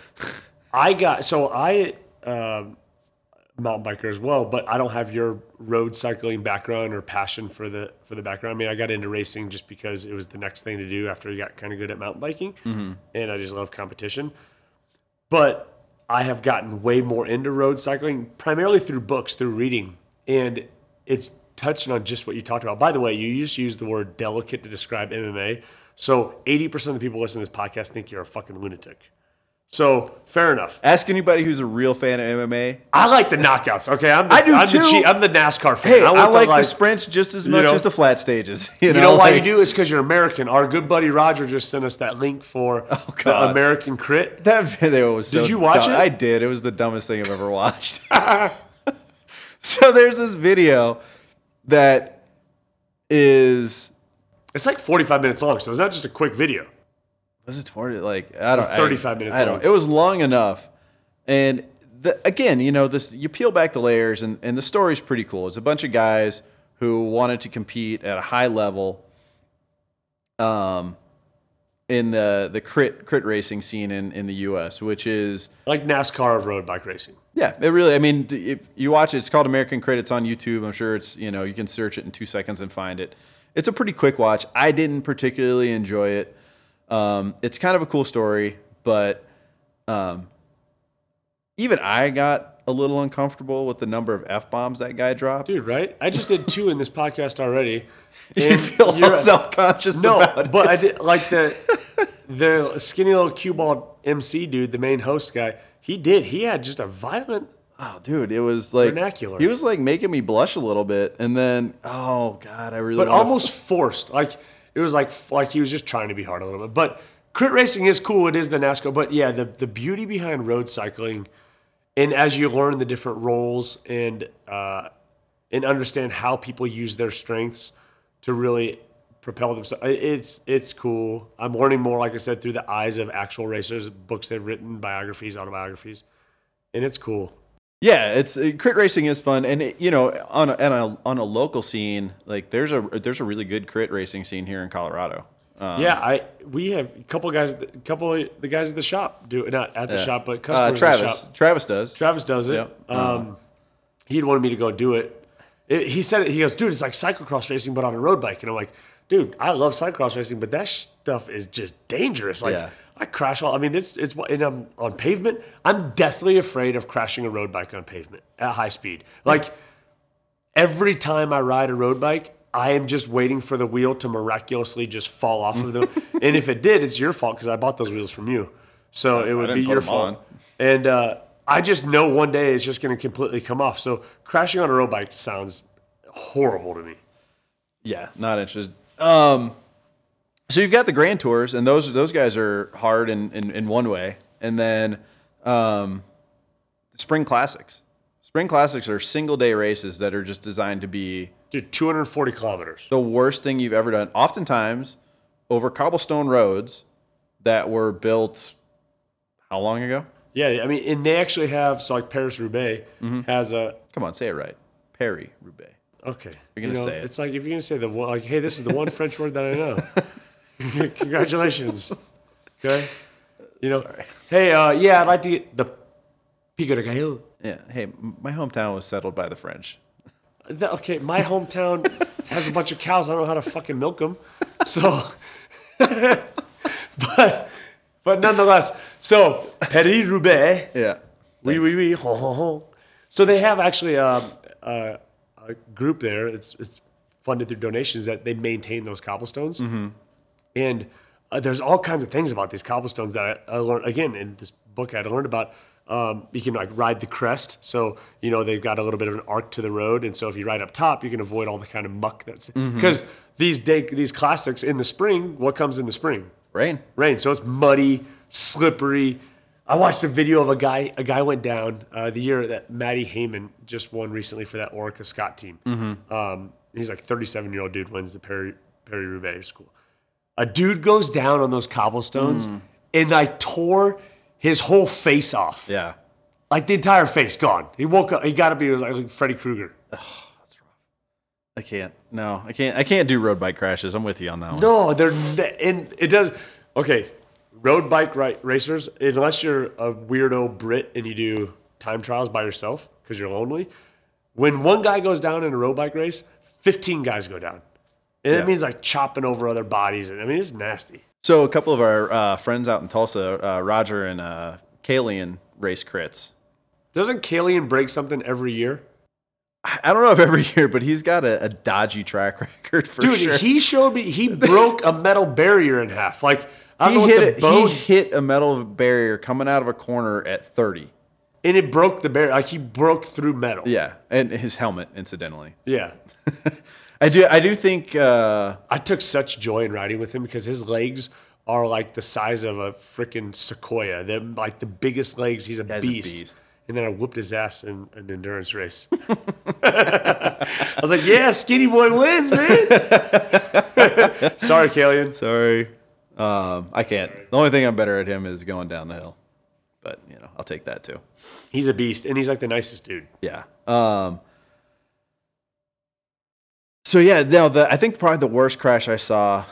(laughs) I got so I um, mountain biker as well, but I don't have your road cycling background or passion for the for the background. I mean, I got into racing just because it was the next thing to do after I got kind of good at mountain biking, and I just love competition. But I have gotten way more into road cycling primarily through books, through reading, and it's touching on just what you talked about. By the way, you just used the word delicate to describe MMA. So 80% of the people listening to this podcast think you're a fucking lunatic. So fair enough. Ask anybody who's a real fan of MMA. I like the knockouts. Okay, I'm the, I do I'm too. The cheat, I'm the NASCAR fan. Hey, I, want like the sprints just as much know- as the flat stages. (laughs) You, You know why like- you do? It's because you're American. Our good buddy Roger just sent us that link for (laughs) oh, the Oh, God. American Crit. That video was so Did you watch dumb. it? I did. It was the dumbest thing I've ever watched. (laughs) so there's this video that is It's like 45 minutes long, so it's not just a quick video. Was it 40 like I don't I- 35 minutes I don't. long. It was long enough. And the, again, you know, this you peel back the layers and and the story's pretty cool. It's a bunch of guys who wanted to compete at a high level um in the the crit crit racing scene in in the US, which is Like NASCAR of road bike racing. Yeah, it really. I mean, if you watch it, it's called American Crit. It's on YouTube. I'm sure it's you know you can search it in two seconds and find it. It's a pretty quick watch. I didn't particularly enjoy it. Um, it's kind of a cool story, but um, even I got a little uncomfortable with the number of f bombs that guy dropped. Dude, right? I just did two in this podcast already. (laughs) you feel all self conscious No, about but it. I did like the (laughs) the skinny little cue ball MC dude, the main host guy. He did. He had just a violent. Oh, dude, it was like Vernacular. He was like making me blush a little bit, and then oh god, I really but almost forced. Like it was like like he was just trying to be hard a little bit. But crit racing is cool. It is the NASCAR. But yeah, the the beauty behind road cycling, and as you learn the different roles and uh, and understand how people use their strengths to really propel themselves, it's it's cool. I'm learning more, like I said, through the eyes of actual racers, books they've written, biographies, autobiographies, and it's cool. Yeah, it's uh, crit racing is fun, and it, you know, on a, on a on a local scene, like there's a there's a really good crit racing scene here in Colorado. Um, yeah, I we have a couple guys, a couple of the guys at the shop do not at the yeah. shop, but uh, customers at the Travis shop. Travis does. Travis does it. Yep. Uh-huh. Um, he'd wanted me to go do it. it. He said it. He goes, dude, it's like cyclocross racing, but on a road bike. And I'm like, dude, I love cyclocross racing, but that stuff is just dangerous. Like, Yeah. I crash all. I mean, it's it's and I'm on pavement. I'm deathly afraid of crashing a road bike on pavement at high speed. Like every time I ride a road bike, I am just waiting for the wheel to miraculously just fall off of them. (laughs) and if it did, it's your fault because I bought those wheels from you. So it would be your fault. on. And uh, I just know one day it's just going to completely come off. So crashing on a road bike sounds horrible to me. Yeah, not interested. Um, so you've got the Grand Tours, and those those guys are hard in in, in one way, and then um, Spring Classics. Spring Classics are single day races that are just designed to be Dude, 240 kilometers. the worst thing you've ever done. Oftentimes, over cobblestone roads that were built how long ago? Yeah, I mean, and they actually have, so like Paris Roubaix Mm-hmm. has a, Come on, say it right. Perry Roubaix. okay. You're gonna say it. It's like if you're going to say the one, like, hey, this is the one French word that I know. (laughs) (laughs) Congratulations. (laughs) Okay. You know, hey, uh, yeah, I'd like to get the Pico de Gallo. Yeah. Hey, m- my hometown was settled by the French. (laughs) The- okay, my hometown has a bunch of cows. I don't know how to fucking milk them. So, but but nonetheless, so Paris Roubaix, Yeah. oui oui oui, ho ho ho. So they have actually a, a, a group there. It's it's funded through donations that they maintain those cobblestones, and uh, there's all kinds of things about these cobblestones that I, I learned again in this book. I learned about. Um, you can like ride the crest, so you know they've got a little bit of an arc to the road, and so if you ride up top, you can avoid all the kind of muck that's because these day these classics in the spring. What comes in the spring? Rain. rain. So it's muddy, slippery. I watched a video of a guy. A guy went down uh, the year that Matty Hayman just won recently for that Orica Scott team. Um, he's like 37 year old dude wins the Perry Perry Roubaix school. A dude goes down on those cobblestones, mm. and I tore his whole face off. Yeah. Like the entire face gone. He woke up. He got to be like Freddy Krueger. I can't. No, I can't. I can't do road bike crashes. I'm with you on that one. No, they're and it does. Okay, road bike ri- racers, unless you're a weirdo Brit and you do time trials by yourself because you're lonely. When one guy goes down in a road bike race, 15 guys go down, and Yeah. it means like chopping over other bodies. And I mean, it's nasty. So a couple of our uh, friends out in Tulsa, uh, Roger and uh, Kalian, race crits. Doesn't Kalian break something every year? I don't know if every year, but he's got a, a dodgy track (laughs) record for Dude, sure. he showed me he (laughs) broke a metal barrier in half. Like I don't He know hit what it. the bone, He hit a metal barrier coming out of a corner at 30. and it broke the barrier. Like he broke through metal. Yeah, and his helmet, incidentally. yeah. (laughs) I do. I do think. Uh, I took such joy in riding with him because his legs are like the size of a freaking sequoia. They're like the biggest legs. He's a, Guy's a beast. beast. And then I whooped his ass in an endurance race. (laughs) I was like, "Yeah, skinny boy wins, man." (laughs) Sorry, Kalian. sorry, um, I can't. The only thing I'm better at him is going down the hill. But you know, I'll take that too. He's a beast, and he's like the nicest dude. Yeah. Um, so yeah, no, the I think probably the worst crash I saw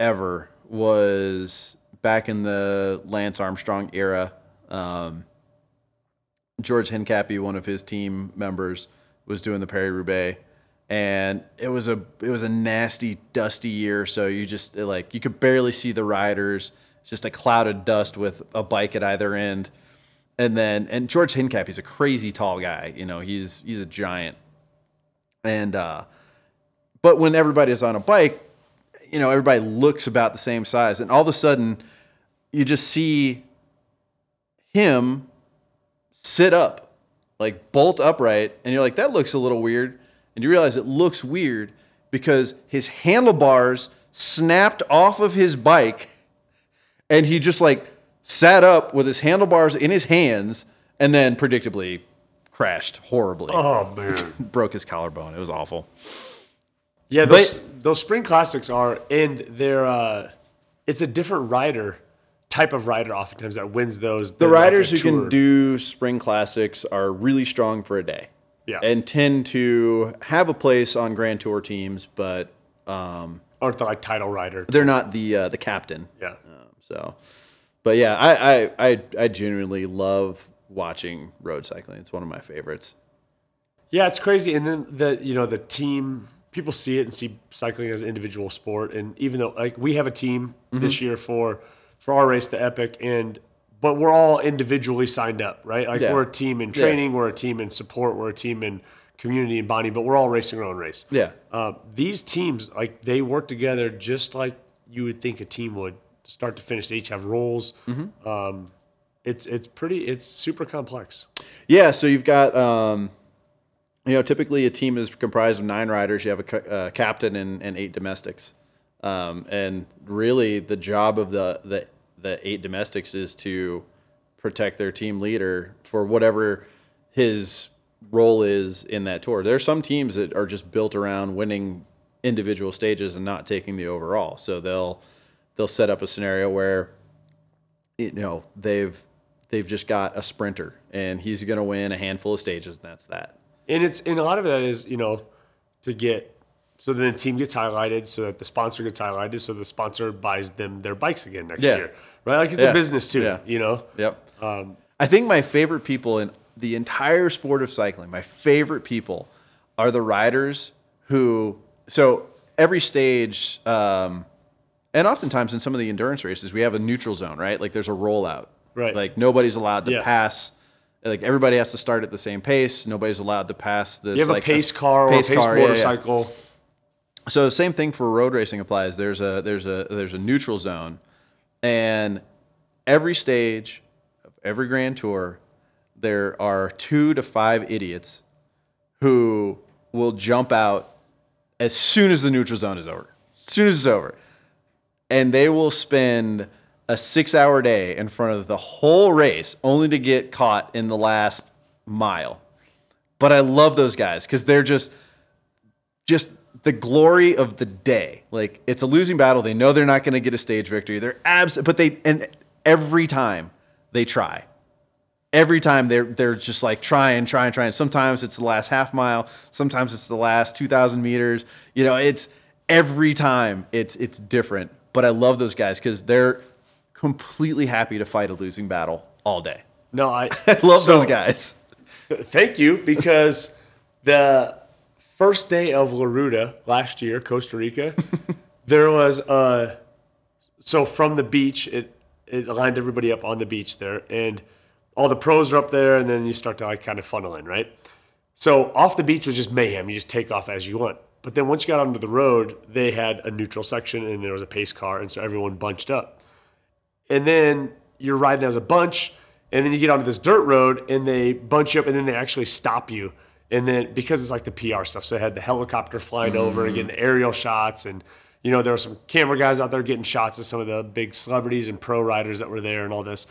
ever was back in the Lance Armstrong era. Um, George Hincapie, one of his team members, was doing the Perry Roubaix, and it was a it was a nasty, dusty year. So you just like you could barely see the riders. It's just a cloud of dust with a bike at either end. And then and George Hincap, he's a crazy tall guy. You know, he's he's a giant. And uh but when everybody's on a bike, you know, everybody looks about the same size. And all of a sudden you just see him sit up, like bolt upright, and you're like, that looks a little weird. And you realize it looks weird because his handlebars snapped off of his bike and he just like sat up with his handlebars in his hands and then predictably crashed horribly. Oh man. (laughs) Broke his collarbone. It was awful. Yeah, those those spring classics are, and they're uh, it's a different rider, type of rider, oftentimes that wins those. The like riders a who can do spring classics are really strong for a day. Yeah. And tend to have a place on Grand Tour teams, but um, aren't the like title rider. they're not the uh, the captain. Yeah. Um, so, but yeah, I, I I I genuinely love watching road cycling. It's one of my favorites. Yeah, it's crazy. And then the you know the team people see it and see cycling as an individual sport. And even though like we have a team Mm-hmm. this year for for our race, the Epic, and but we're all individually signed up, right? Like Yeah. we're a team in training, we're a team in support, we're a team in community and bonding, but we're all racing our own race. Yeah. Uh, these teams like they work together just like you would think a team would, start to finish. They each have roles. Mm-hmm. Um, it's it's pretty it's super complex. Yeah, so you've got, um, you know, typically a team is comprised of nine riders. You have a uh, captain and, and eight domestics, um, and really the job of the, the the eight domestics is to protect their team leader for whatever his role is in that tour. There are some teams that are just built around winning individual stages and not taking the overall. So they'll they'll set up a scenario where you know they've they've just got a sprinter and he's going to win a handful of stages and that's that And it's and a lot of that is you know to get so then the team gets highlighted so that the sponsor gets highlighted so the sponsor buys them their bikes again next Yeah. year right like it's Yeah. a business too Yeah. you know yep i think my favorite people in the entire sport of cycling my favorite people are the riders who so every stage um, and oftentimes in some of the endurance races we have a neutral zone right like there's a rollout Right. like nobody's allowed to pass like everybody has to start at the same pace. Nobody's allowed to pass this. You have like, a pace car or a pace car, yeah, yeah. motorcycle. So same thing for road racing applies. There's a there's a there's a neutral zone, and every stage of every Grand Tour, there are two to five idiots who will jump out as soon as the neutral zone is over. As soon as it's over, and they will spend a six-hour day in front of the whole race only to get caught in the last mile. But I love those guys because they're just just the glory of the day. Like it's a losing battle. They know they're not going to get a stage victory. They're abs, but they and every time they try. Every time they're they're just like trying, trying, trying. Sometimes it's the last half mile. Sometimes it's the last two thousand meters. You know, it's every time it's it's different. But I love those guys because they're completely happy to fight a losing battle all day. No, I, (laughs) I love so- those guys. Thank you, because the first day of La Ruta last year, Costa Rica, (laughs) there was uh so from the beach, it it lined everybody up on the beach there, and all the pros are up there, and then you start to like kind of funnel in, right? So off the beach was just mayhem. You just take off as you want. But then once you got onto the road, they had a neutral section and there was a pace car, and so everyone bunched up and then you're riding as a bunch, and then you get onto this dirt road, and they bunch you up, and then they actually stop you. And then because it's like the PR stuff, so they had the helicopter flying over and mm-hmm. getting the aerial shots, and you know there were some camera guys out there getting shots of some of the big celebrities and pro riders that were there and all this.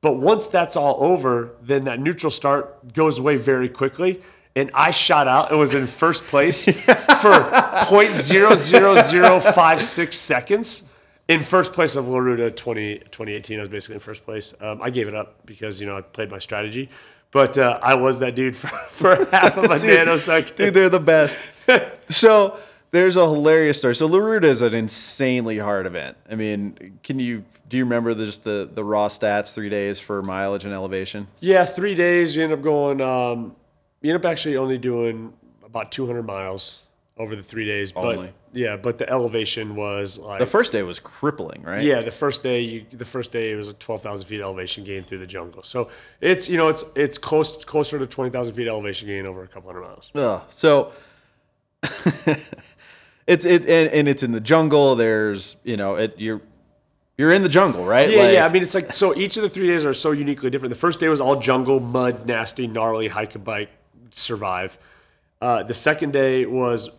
But once that's all over, then that neutral start goes away very quickly. And I shot out It was in first place (laughs) for 0.00056 seconds. In first place of La Ruta 20, 2018, I was basically in first place. Um, I gave it up because, you know, I played my strategy. But uh, I was that dude (laughs) for, for half of a (laughs) nanosecond. Dude, they're the best. (laughs) so there's a hilarious story. So La Ruta is an insanely hard event. I mean, can you do you remember the, just the the raw stats three days for mileage and elevation? Yeah, three days. We end up going. Um, we end up actually only doing about 200 miles over the three days. But Only. Yeah, but the elevation was like The first day was crippling, right? yeah. The first day, you, the first day it was a 12,000 feet elevation gain through the jungle. So it's you know it's it's close closer to 20,000 feet elevation gain over a couple hundred miles. Ugh. So (laughs) it's it and, and it's in the jungle. There's you know it you're you're in the jungle, right? Yeah, Like- yeah. I mean, it's like so. Each of the three days are so uniquely different. The first day was all jungle, mud, nasty, gnarly, hike a bike, survive. Uh, the second day was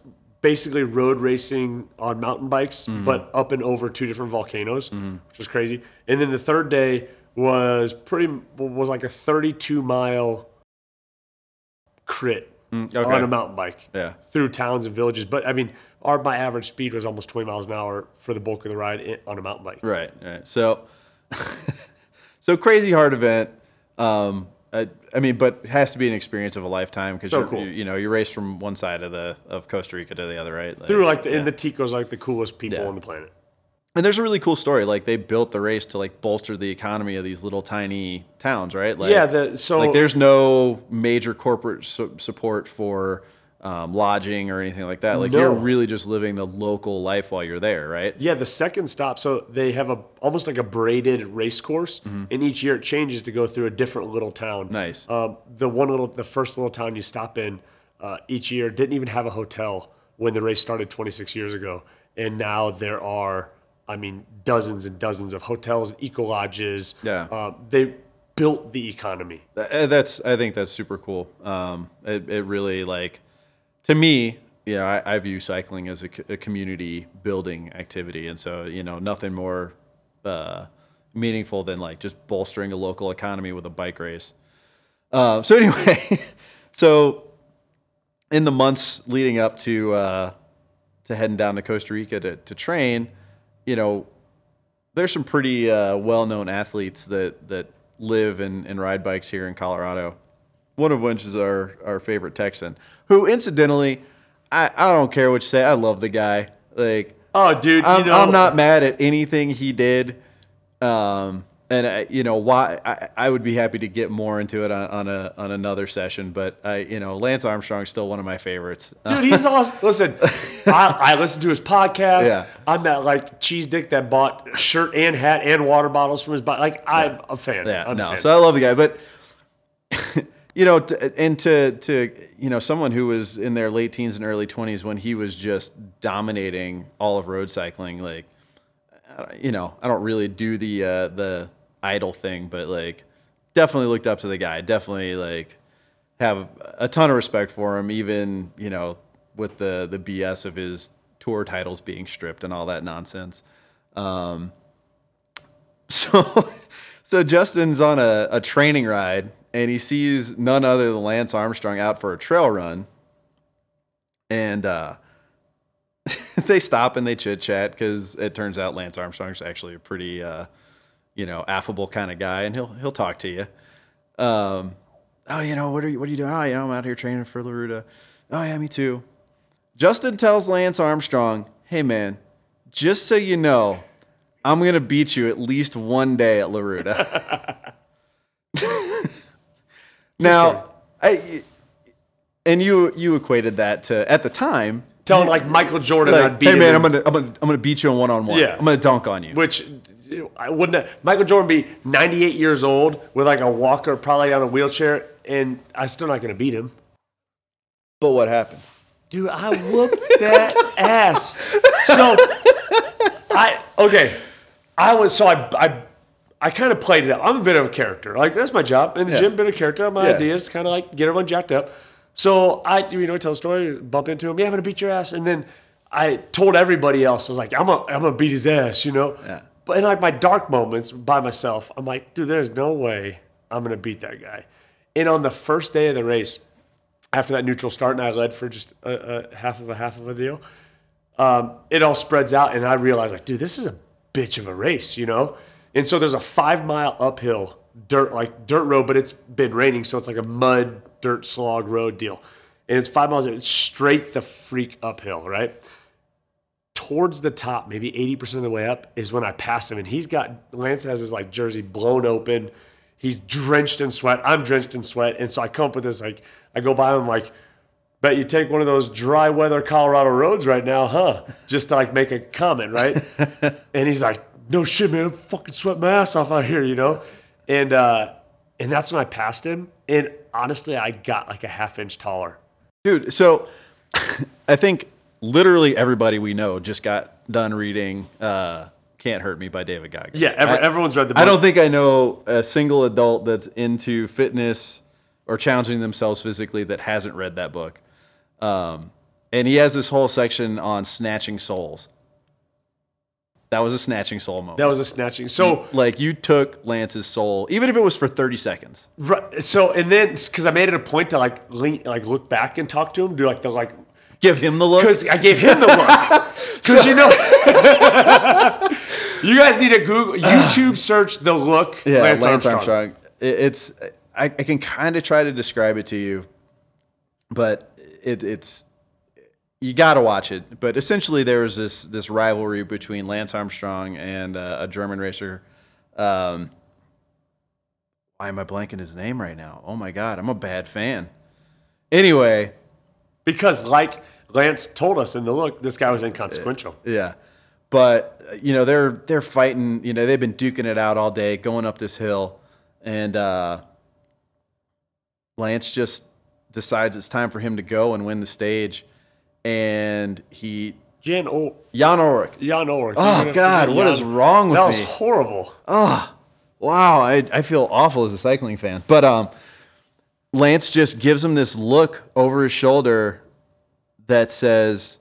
basically road racing on mountain bikes, mm-hmm. but up and over two different volcanoes, mm-hmm. which was crazy. And then the third day was pretty was like a 32 mile crit mm, okay. on a mountain bike Yeah. through towns and villages. But I mean, our my average speed was almost 20 miles an hour for the bulk of the ride on a mountain bike. Right, right. So, (laughs) so crazy hard event. Um, I, I mean, but it has to be an experience of a lifetime because So oh, you're, cool. you, you know you race from one side of the of Costa Rica to the other, right? Like, through like the, and the Tico's like the coolest people Yeah. on the planet. and there's a really cool story. Like they built the race to like bolster the economy of these little tiny towns, right? Like, yeah, the so like there's no major corporate su- support for um, lodging or anything like that. Like you're really just living the local life while you're there, right? yeah the second stop. So they have a almost like a braided race course, and each year it changes to go through a different little town. Mm-hmm. Nice. Um, the one little, the first little town you stop in uh, each year didn't even have a hotel when the race started 26 years ago, and now there are, I mean, dozens and dozens of hotels and eco lodges. Yeah. Uh, they built the economy. Uh, That's I think that's super cool. Um, it, it really like to me, yeah, I, I view cycling as a, a community building activity, and so you know nothing more uh, meaningful than like just bolstering a local economy with a bike race. Uh, so anyway, (laughs) so in the months leading up to uh, to heading down to Costa Rica to, to train, you know, there's some pretty uh, well-known athletes that that live and, and ride bikes here in Colorado. One of which is our our favorite Texan, who incidentally, I, I don't care what you say, I love the guy. Like Oh, dude, I'm, know, I'm not mad at anything he did. Um, and I, you know why I, I would be happy to get more into it on, on a on another session, but I you know Lance Armstrong's still one of my favorites. Dude, he's (laughs) awesome. Listen, I, I listen to his podcast. Yeah. I'm that like cheese dick that bought shirt and hat and water bottles from his bike. Like I'm a fan. Yeah, I'm no. fan. So I love the guy, but (laughs) you know, t- and to to you know someone who was in their late teens and early twenties when he was just dominating all of road cycling, like you know, I don't really do the uh, the idol thing, but like definitely looked up to the guy. Definitely like have a ton of respect for him, even you know with the the BS of his tour titles being stripped and all that nonsense. Um, (laughs) so so Justin's on a, a training ride and he sees none other than Lance Armstrong out for a trail run. And uh, (laughs) they stop and they chit chat because it turns out Lance Armstrong's actually a pretty, uh, you know, affable kind of guy, and he'll he'll talk to you. Um, oh, you know, what are you what are you doing? Oh, you know, I'm out here training for La Ruta. Oh yeah, me too. Justin tells Lance Armstrong, "Hey man, just so you know, I'm gonna beat you at least one day at La Ruta." (laughs) (laughs) now, I and you you equated that to at the time. Telling like Michael Jordan Like, I'd beat hey man, in- I'm gonna, I'm gonna I'm gonna beat you on one on one. Yeah. I'm gonna dunk on you. which I wouldn't. Michael Jordan be 98 years old with like a walker, probably on a wheelchair, and I'm still not going to beat him. But what happened? Dude, I whooped that ass. So I okay. I was so I I I kind of played it up. I'm a bit of a character. Like that's my job in the Yeah. gym. Bit of a character. My Yeah. idea is to kind of like get everyone jacked up. So I you know tell a story, bump into him. Yeah, I'm gonna beat your ass, and then I told everybody else. I was like, I'm gonna I'm gonna beat his ass. You know. Yeah. But in like my dark moments by myself, I'm like, dude, there's no way I'm gonna beat that guy. And on the first day of the race, after that neutral start, and I led for just a, a half of a half of a deal. Um, it all spreads out, and I realized, like, dude, this is a bitch of a race, you know. And so there's a five mile uphill dirt, like dirt road, but it's been raining, so it's like a mud dirt slog road deal, and it's five miles. It's straight the freak uphill, right? Towards the top, maybe 80% of the way up, is when I pass him. And he's got, Lance has his like jersey blown open. He's drenched in sweat. I'm drenched in sweat. And so I come up with this, like, I go by him, like, bet you take one of those dry weather Colorado roads right now, huh? Just to like make a comment, right? (laughs) and he's like, no shit, man, I'm fucking sweating my ass off out here, you know? And, uh, and that's when I passed him. And honestly, I got like a half inch taller. Dude, so (laughs) I think literally everybody we know just got done reading uh, Can't Hurt Me by David Goggins. Yeah, every, I- everyone's read the book. I don't think I know a single adult that's into fitness or challenging themselves physically that hasn't read that book. Um, and he has this whole section on snatching souls. That was a snatching soul moment. that was a snatching. So, like you took Lance's soul, even if it was for 30 seconds. Right. So and then because I made it a point to like lean, like look back and talk to him, do like the like Give him the look. because I gave him the look. (laughs) Because you know, (laughs) you guys need to Google YouTube search the look. Yeah, Lance, Lance, Armstrong. Armstrong. It- It's I, I can kind of try to describe it to you, but it, it's you got to watch it. But essentially, there was this this rivalry between Lance Armstrong and uh, a German racer. Um, why am I blanking his name right now? Oh my god, I'm a bad fan. Anyway, Because like Lance told us in the look, this guy was inconsequential. Yeah. But you know, they're they're fighting, you know, they've been duking it out all day, going up this hill, and uh Lance just decides it's time for him to go and win the stage. And he Jan o- Jan Ullrich. Jan Ullrich. Oh, God, what Jan. is wrong with That was me? horrible. Wow, I, I feel awful as a cycling fan. But um Lance just gives him this look over his shoulder that says,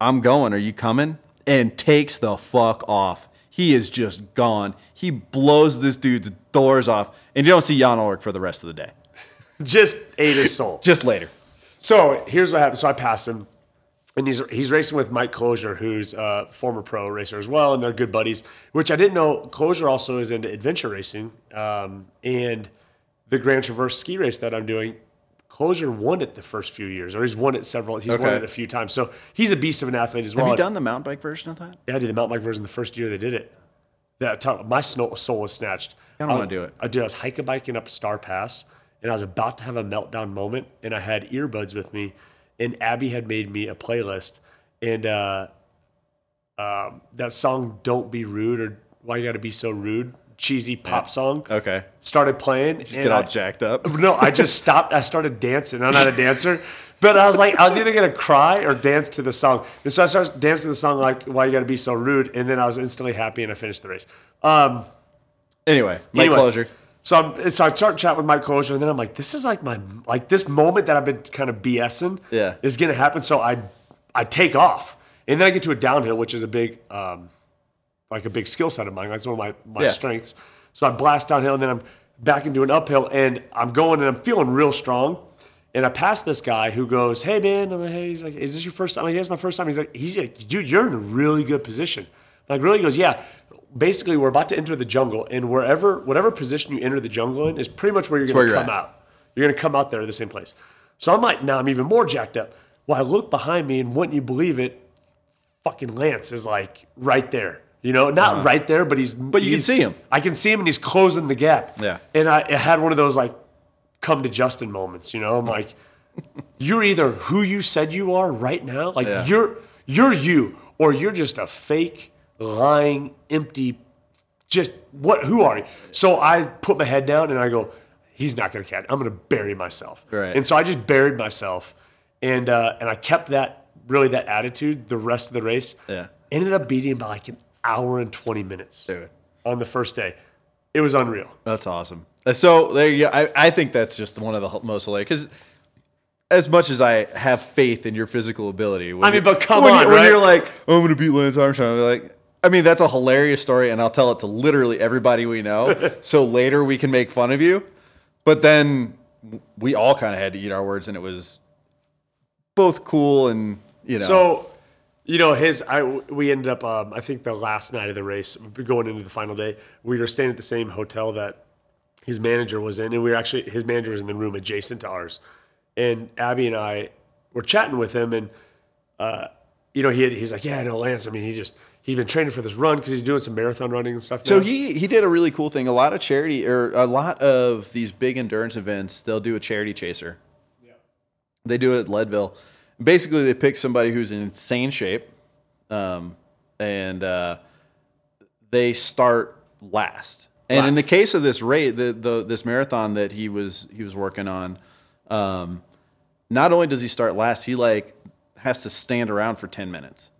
I'm going, are you coming? And takes the fuck off. He is just gone. He blows this dude's doors off. And you don't see Jan Ullrich for the rest of the day. (laughs) Just ate his soul. (laughs) Just later. So here's what happened. So I passed him, and he's he's racing with Mike Kloser, who's a former pro racer as well, and they're good buddies. Which I didn't know. Kloser also is into adventure racing, um, and the Grand Traverse ski race that I'm doing. Kloser won it the first few years, or he's won it several. He's won it a few times. So he's a beast of an athlete as well. Have you done the mountain bike version of that? Yeah, I did the mountain bike version the first year they did it. That my soul was snatched. I don't wanna do it. I did. I was hiking biking up Star Pass, and I was about to have a meltdown moment, and I had earbuds with me, and Abby had made me a playlist, and uh, um, that song "Don't Be Rude" or "Why You Got to Be So Rude." cheesy pop song Okay. started playing. and Get all I- jacked up. (laughs) no, I just stopped. I started dancing. I'm not a dancer, but I was like, I was either gonna cry or dance to the song. And so I started dancing to the song, like "Why You Gotta Be So Rude," and then I was instantly happy and I finished the race. Um, Anyway, my Anyway. Kloser. So I'm, so I start chatting with Mike Kloser, and then I'm like, this is like my like this moment that I've been kind of BSing. Yeah. is gonna happen. So I I take off, and then I get to a downhill, which is a big um, like a big skill set of mine. That's one of my my Yeah. strengths. So I blast downhill, and then I'm back into an uphill, and I'm going, and I'm feeling real strong. And I pass this guy who goes, "Hey man," I'm like, "Hey," he's like, "Is this your first time?" I'm like, "Yeah, it's my first time." He's like, "He's like, dude, you're in a really good position." Like, really? He goes, "Yeah." Basically, we're about to enter the jungle, and wherever, whatever position you enter the jungle in is pretty much where you're going to come at. out. You're going to come out there the same place. So I'm like, now I'm even more jacked up. Well, I look behind me, and wouldn't you believe it? Fucking Lance is like right there. You know, not right there, but he's. But Uh-huh. you can see him. I can see him, and he's closing the gap. Yeah. And I, I had one of those like come to Justin moments. You know, I'm like, you're either who you said you are right now, like Yeah. you're you're you, or you're just a fake, lying, empty. Just what? Who are you? So I put my head down and I go, he's not going to catch. I'm going to bury myself. Right. And so I just buried myself, and uh, and I kept that really that attitude the rest of the race. Yeah. Ended up beating him by like an hour and twenty minutes Dude. on the first day. It was unreal. That's awesome. Uh, So there you go. I, I think that's just one of the most hilarious because as much as I have faith in your physical ability, when I mean, but come when on, you, when right? you're like, oh, I'm going to beat Lance Armstrong, I'm like, I mean, that's a hilarious story, and I'll tell it to literally everybody we know. (laughs) so later we can make fun of you. But then we all kind of had to eat our words, and it was both cool and you know. So, you know, his I we ended up um, I think the last night of the race, going into the final day, we were staying at the same hotel that his manager was in, and we were actually his manager was in the room adjacent to ours, and Abby and I were chatting with him, and uh, you know, he had, he's like, yeah, no, Lance. I mean, he just he's been training for this run because he's doing some marathon running and stuff. So now. he he did a really cool thing. A lot of charity or a lot of these big endurance events, they'll do a charity chaser. Yeah. They do it at Leadville. Basically, they pick somebody who's in insane shape, um, and uh, they start last. And in the case of this race, the, the this marathon that he was he was working on, um, not only does he start last, he like has to stand around for ten minutes.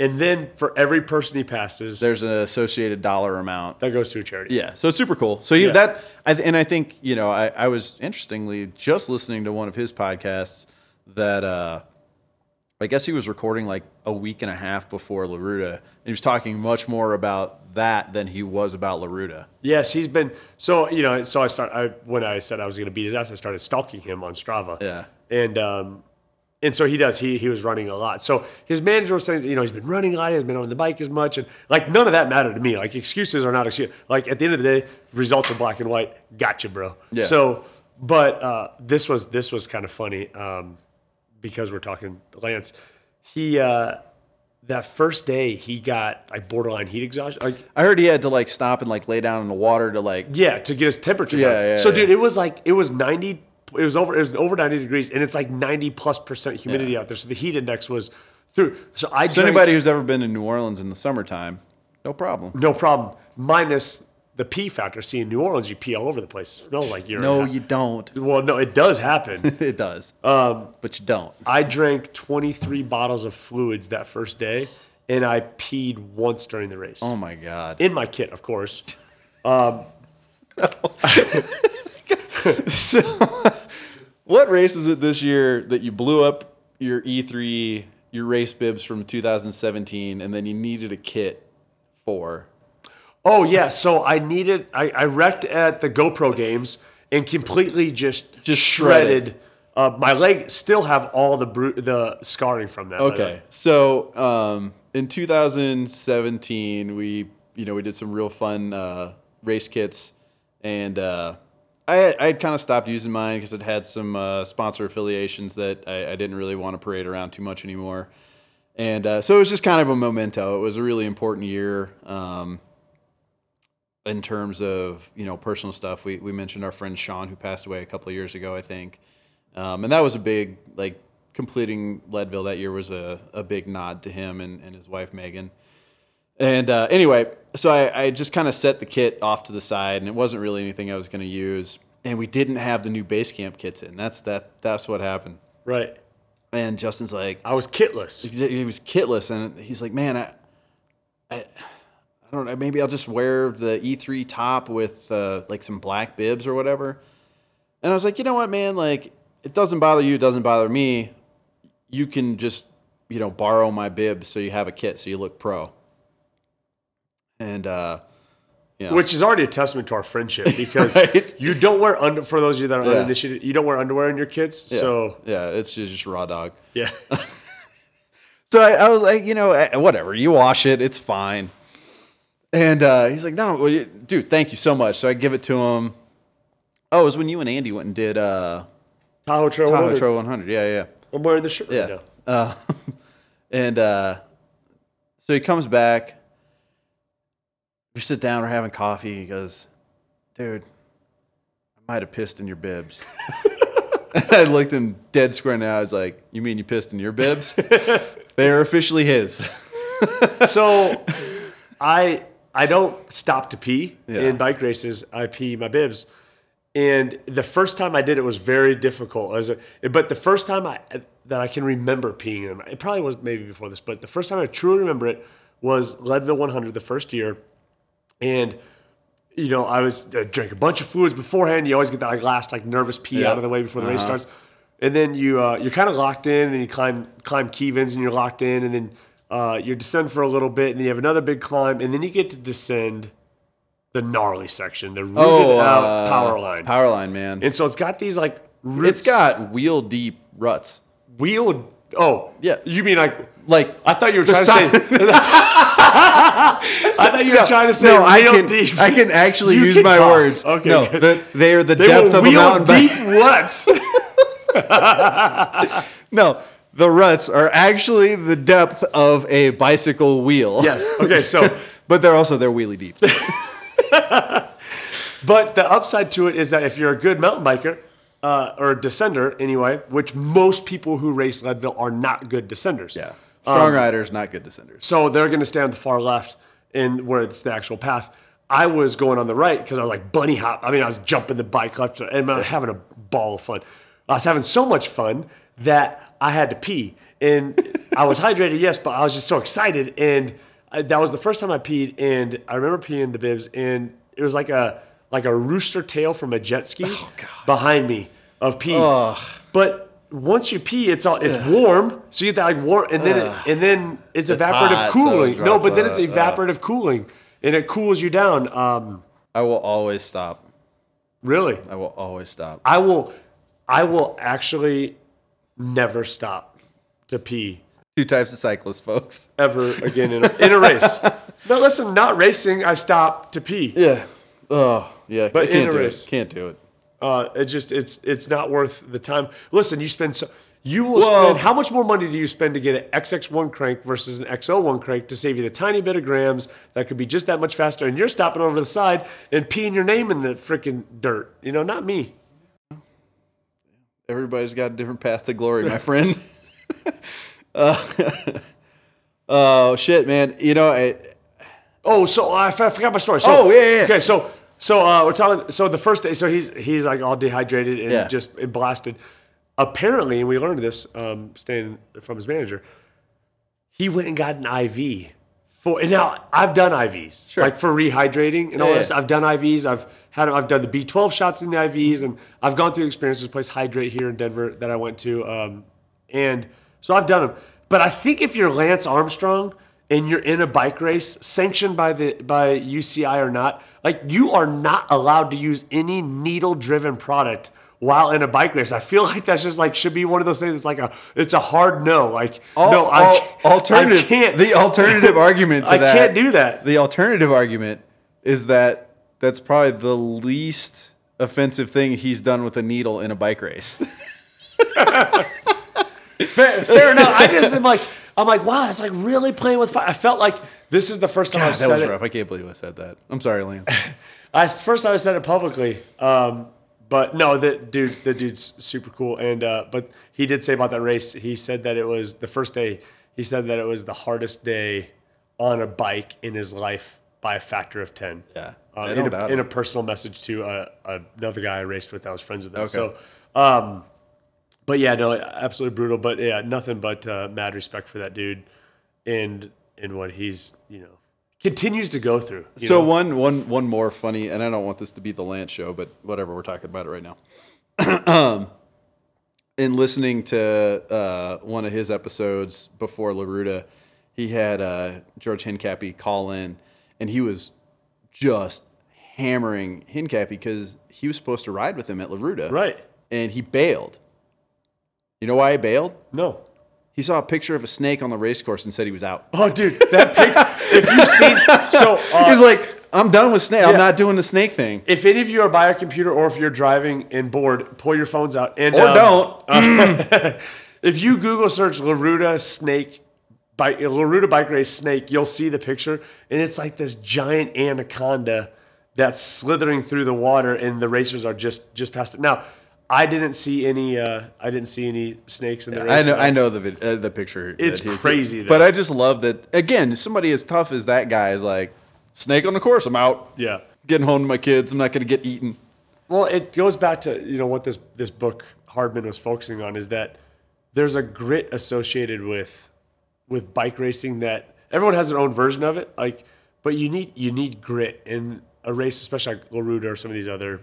And then for every person he passes, There's an associated dollar amount that goes to a charity. Yeah, so it's super cool. So you, Yeah. that, I, th- and I think you know, I, I was interestingly just listening to one of his podcasts that uh, I guess he was recording like a week and a half before La Ruta, and he was talking much more about that than he was about La Ruta. Yes, he's been so you know. So I start I, when I said I was going to beat his ass. I started stalking him on Strava. Yeah. and um, and so he does. He he was running a lot. So his manager was saying, you know, he's been running a lot. He hasn't been on the bike as much, and like none of that mattered to me. Like excuses are not excuses. Like at the end of the day, results are black and white. Gotcha, bro. Yeah. So, but uh, this was this was kind of funny um, because we're talking Lance. He uh, that first day he got like borderline heat exhaustion. Like I heard he had to like stop and like lay down in the water to like. yeah, to get his temperature Yeah, down. yeah, so, yeah. dude, it was like it was ninety. It was over. It was over ninety degrees, and it's like ninety plus percent humidity out there. So the heat index was through. So I So drank, anybody who's ever been in New Orleans in the summertime, no problem. no problem. Minus the pee factor. See, in New Orleans, you pee all over the place. No, like you're No, you don't. Well, no, it does happen. (laughs) It does, um, but you don't. I drank twenty three bottles of fluids that first day, and I peed once during the race. Oh my god. in my kit, of course. (laughs) (laughs) So, what race is it this year that you blew up your E3, your race bibs from 2017, and then you needed a kit for? Oh yeah, so I needed I, I wrecked at the GoPro games and completely just Just shredded. shredded. Uh, my leg still have all the bru- the scarring from that. Okay, so um, in 2017, we you know we did some real fun uh, race kits, and uh, I had, I had kind of stopped using mine because it had some uh, sponsor affiliations that I, I didn't really want to parade around too much anymore, and uh, so it was just kind of a memento. It was a really important year. Um, in terms of you know personal stuff, we, we mentioned our friend Sean who passed away a couple of years ago, I think, um, and that was a big like completing Leadville that year was a, a big nod to him and, and his wife Megan. And uh, anyway, so I, I just kind of set the kit off to the side, and it wasn't really anything I was going to use. And we didn't have the new base camp kits in. That's that. That's what happened. Right. And Justin's like, I was kitless. he was kitless, and he's like, man, I, I, I don't know. Maybe I'll just wear the E3 top with uh, like some black bibs or whatever. And I was like, you know what, man? Like, it doesn't bother you. It doesn't bother me. You can just, you know, borrow my bibs so you have a kit so you look pro. And uh, know, Which is already a testament to our friendship (laughs) because Right. you don't wear under for those of you that are Yeah. uninitiated, you don't wear underwear in your kids. yeah, So yeah, it's just, raw dog. yeah. (laughs) So I, I was like, you know, whatever. You wash it, it's fine. And uh, he's like, no, well, you, dude, thank you so much. So I give it to him. Oh, it was when you and Andy went and did uh, Tahoe Trail. Tahoe 100. Trail 100. Yeah, yeah, I'm wearing the shirt right yeah. now. Uh, (laughs) and uh, so he comes back. We sit down, we're having coffee. He goes, dude, I might have pissed in your bibs. and (laughs) I looked him dead square eye. I was like, you mean you pissed in your bibs? (laughs) they are officially his. (laughs) So I I don't stop to pee Yeah. in bike races. I pee my bibs. And the first time I did it was very difficult. As a, but the first time I that I can remember peeing in them, it probably was maybe before this, but the first time I truly remember it was Leadville 100, the first year, and you know I was I drank a bunch of fluids beforehand. You always get that like, last like nervous pee Yeah. out of the way before the race starts, and then you uh, you're kind of locked in, and you climb climb Kevins, and you're locked in, and then uh, you descend for a little bit, and then you have another big climb, and then you get to descend the gnarly section, the rooted out uh, power line. Power line, man. And so it's got these like roots, it's got wheel deep ruts. wheeled. Oh, Yeah. You mean like? Like I thought you were trying side- to say. (laughs) I thought you were trying to say no, I can deep. I can actually You use can my talk. words. Okay, no, the, they are the They depth of a mountain deep ruts. (laughs) No, the ruts are actually the depth of a bicycle wheel. yes. Okay. So, (laughs) but they're also they're wheelie deep. but the upside to it is that if you're a good mountain biker uh, or a descender anyway, which most people who race Leadville are not good descenders. Yeah, Um, strong riders, not good descenders. So they're going to stay on the far left in where it's the actual path. I was going on the right because I was like bunny hop. I mean, I was jumping the bike left and I was having a ball of fun. I was having so much fun that I had to pee. And I was hydrated, yes, but I was just so excited. And I, that was the first time I peed. And I remember peeing the bibs, and it was like a like a rooster tail from a jet ski behind me of pee. But once you pee, it's all it's warm, so you get that like warm, and then it, and then it's, evaporative hot, so cooling. no, but then it's evaporative cooling, and it cools you down. Um, I will always stop. really, I will always stop. I will, I will actually never stop to pee Two types of cyclists, folks. ever again in a, in a race. (laughs) No, listen, not racing. I stop to pee. Yeah. Oh, yeah. But can't in a do race. it. Can't do it. Uh, it just it's it's not worth the time. Listen, you spend so you will Whoa. spend how much more money do you spend to get an XX1 crank versus an XO1 crank to save you the tiny bit of grams that could be just that much faster, and you're stopping over the side and peeing your name in the freaking dirt. You know, not me. Everybody's got a different path to glory, my friend. (laughs) uh, oh (laughs) shit, man. You know, I, Oh, so I, forgot my story. So, Oh, yeah, yeah. Okay, so so uh, we're talking. So the first day, so he's he's like all dehydrated and Yeah. just blasted. Apparently, and we learned this um, staying from his manager. He went and got an IV for. And now I've done IVs, Sure. like for rehydrating and all Yeah, stuff. I've done IVs. I've had I've done the B12 shots in the IVs, and I've gone through experiences. Place Hydrate here in Denver that I went to, um, and so I've done them. But I think if you're Lance Armstrong and you're in a bike race sanctioned by the by UCI or not, like you are not allowed to use any needle driven product while in a bike race. I feel like that's just like should be one of those things. It's like a it's a hard no. Like al- no, I, can't- alternative. I can't. The alternative (laughs) argument to that. I that. can't do that. The alternative argument is that that's probably the least offensive thing he's done with a needle in a bike race. (laughs) Fair, fair enough. I just am like I'm like wow, it's like really playing with fire. I felt like this is the first time God, I've that said was it. rough. I can't believe I said that. I'm sorry, Lance. (laughs) (laughs) I first time I said it publicly, um, but no, the dude, the dude's super cool. And uh, but he did say about that race. He said that it was the first day. He said that it was the hardest day on a bike in his life by a factor of 10. Yeah, Um, in, a, in a personal message to uh, another guy I raced with, I was friends with him. Okay. So, um, but yeah, no, absolutely brutal. But yeah, nothing but uh, mad respect for that dude and and what he's you know continues to go through. So know? one one one more funny, and I don't want this to be the Lance show, but whatever, we're talking about it right now. um, (clears throat) in listening to uh, one of his episodes before La Ruta, he had uh, George Hincapie call in, and he was just hammering Hincapie because he was supposed to ride with him at La Ruta, right? And he bailed. You know why he bailed? No. He saw a picture of a snake on the race course and said he was out. Oh, dude, that pic. if you've seen, so (laughs) uh, He's like, I'm done with snake. I'm not doing the snake thing. if any of you are by a computer or if you're driving and bored, pull your phones out and Or um, don't. (laughs) if you Google search La Ruta snake bike La Ruta bike race snake, you'll see the picture, and it's like this giant anaconda that's slithering through the water, and the racers are just just past it. Now, I didn't see any. Uh, I didn't see any snakes in the I race. know, I know the vid, uh, the picture. It's crazy, though. but I just love that. Again, somebody as tough as that guy is like, snake on the course. I'm out. Yeah. getting home to my kids. I'm not going to get eaten. Well, it goes back to you know what this this book Hardmen was focusing on is that there's a grit associated with with bike racing that everyone has their own version of it. Like, but you need you need grit in a race, especially like La Ruta or some of these other.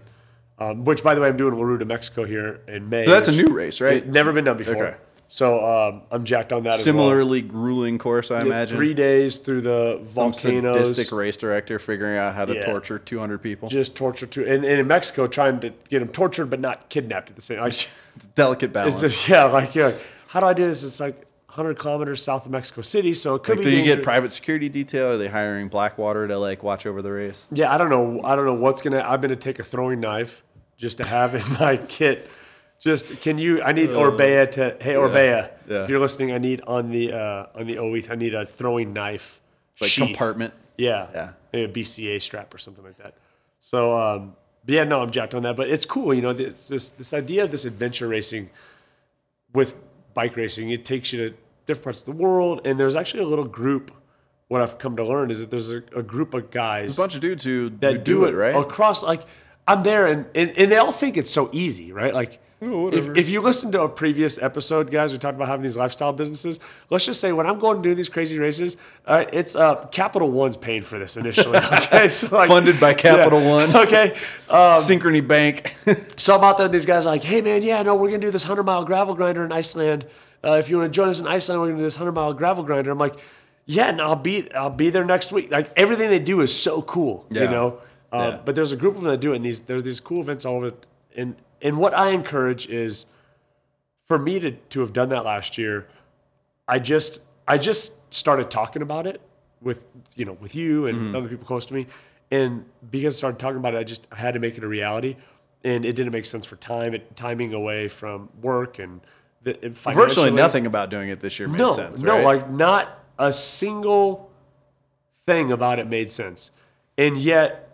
Um, which, by the way, I'm doing La Ruta, Mexico here in May. So that's a new race, right? never been done before. Okay. So um, I'm jacked on that. as well. Similarly grueling course, I Yeah, imagine. three days through the Some volcanoes. sadistic race director figuring out how to Yeah. torture 200 people. just torture to and, and in Mexico trying to get them tortured but not kidnapped at the same. Like, (laughs) It's delicate balance. It's just, yeah, like yeah. How do I do this? It's like 100 kilometers south of Mexico City, so it could like, be. do you get private security detail? Are they hiring Blackwater to like watch over the race? Yeah, I don't know. I don't know what's gonna. I'm gonna take a throwing knife just to have in my (laughs) kit. Just can you? I need Orbea to. Hey Orbea, Uh, yeah. if you're listening, I need on the uh, on the Oiz. I need a throwing knife. Like sheath. compartment. Yeah. Yeah. Maybe a BCA strap or something like that. So, um, but yeah, no, I'm jacked on that. But it's cool, you know, it's this this idea of this adventure racing with bike racing. It takes you to different parts of the world, and there's actually a little group. What I've come to learn is that there's a, a group of guys A bunch of dudes who, that who do, it, right? across like I'm there and, and and they all think it's so easy, right? Like Oh, if, if you listen to a previous episode, guys, we talked about having these lifestyle businesses. Let's just say when I'm going to do these crazy races, all right, it's uh, Capital One's paying for this initially. (laughs) Okay, so like Funded by Capital One. Okay, um, Synchrony Bank. (laughs) so I'm out there, and these guys are like, "Hey, man, yeah, no, we're gonna do this hundred mile gravel grinder in Iceland. Uh, if you want to join us in Iceland, we're gonna do this hundred mile gravel grinder." I'm like, "Yeah, and I'll be, I'll be there next week." Like everything they do is so cool, you know. Uh, Yeah. But there's a group of them that do it, and these there's these cool events all over. And and what I encourage is for me to to have done that last year. I just I just started talking about it with you know with you and Mm-hmm. other people close to me, and because I started talking about it, I just I had to make it a reality, and it didn't make sense for time, it, timing away from work and the and Virtually nothing about doing it this year made No, sense. no, right? like not a single thing about it made sense, and yet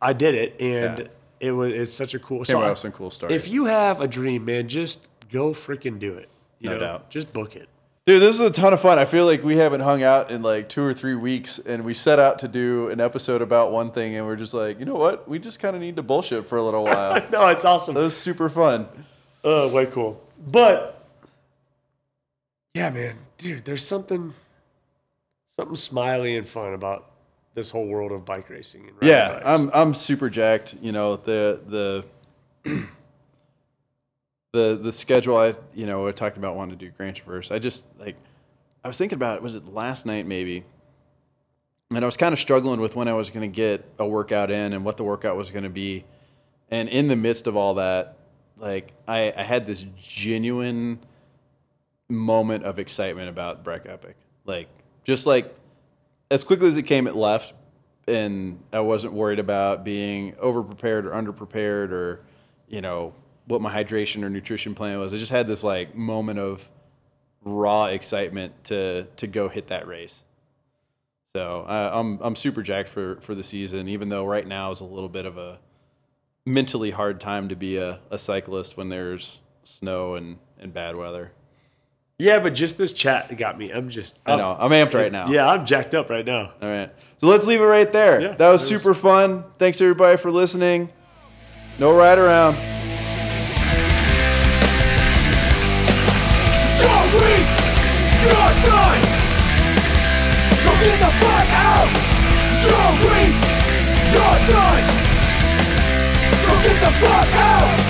I did it, and Yeah. it was it's such a cool. Came so out some cool stories. If you have a dream, man, just go freaking do it. You No know? doubt. Just book it. Dude, this is a ton of fun. I feel like we haven't hung out in like two or three weeks, and we set out to do an episode about one thing, and we're just like, you know what? We just kind of need to bullshit for a little while. (laughs) No, it's awesome. that was super fun. Oh, way cool. But yeah, man, dude, there's something something smiley and fun about this whole world of bike racing. And Yeah, bikes. I'm I'm super jacked. You know the the (clears throat) the the schedule. I you know I talked about wanting to do Grand Traverse. I just like I was thinking about it. Was it last night maybe? And I was kind of struggling with when I was going to get a workout in and what the workout was going to be. And in the midst of all that, like I, I had this genuine moment of excitement about Breck Epic. Like just like as quickly as it came, it left, and I wasn't worried about being overprepared or underprepared or, you know, what my hydration or nutrition plan was. I just had this like moment of raw excitement to to go hit that race. So I, I'm I'm super jacked for for the season, even though right now is a little bit of a mentally hard time to be a, a cyclist when there's snow and, and bad weather. Yeah, but just this chat got me. I'm just. I know. I'm amped right now. Yeah, I'm jacked up right now. All right. So let's leave it right there. Yeah, that was it was- super fun. Thanks everybody for listening. No ride around. You're weak. You're done. So get the fuck out. You're weak. You're done. So get the fuck out.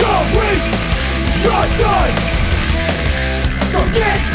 You're weak get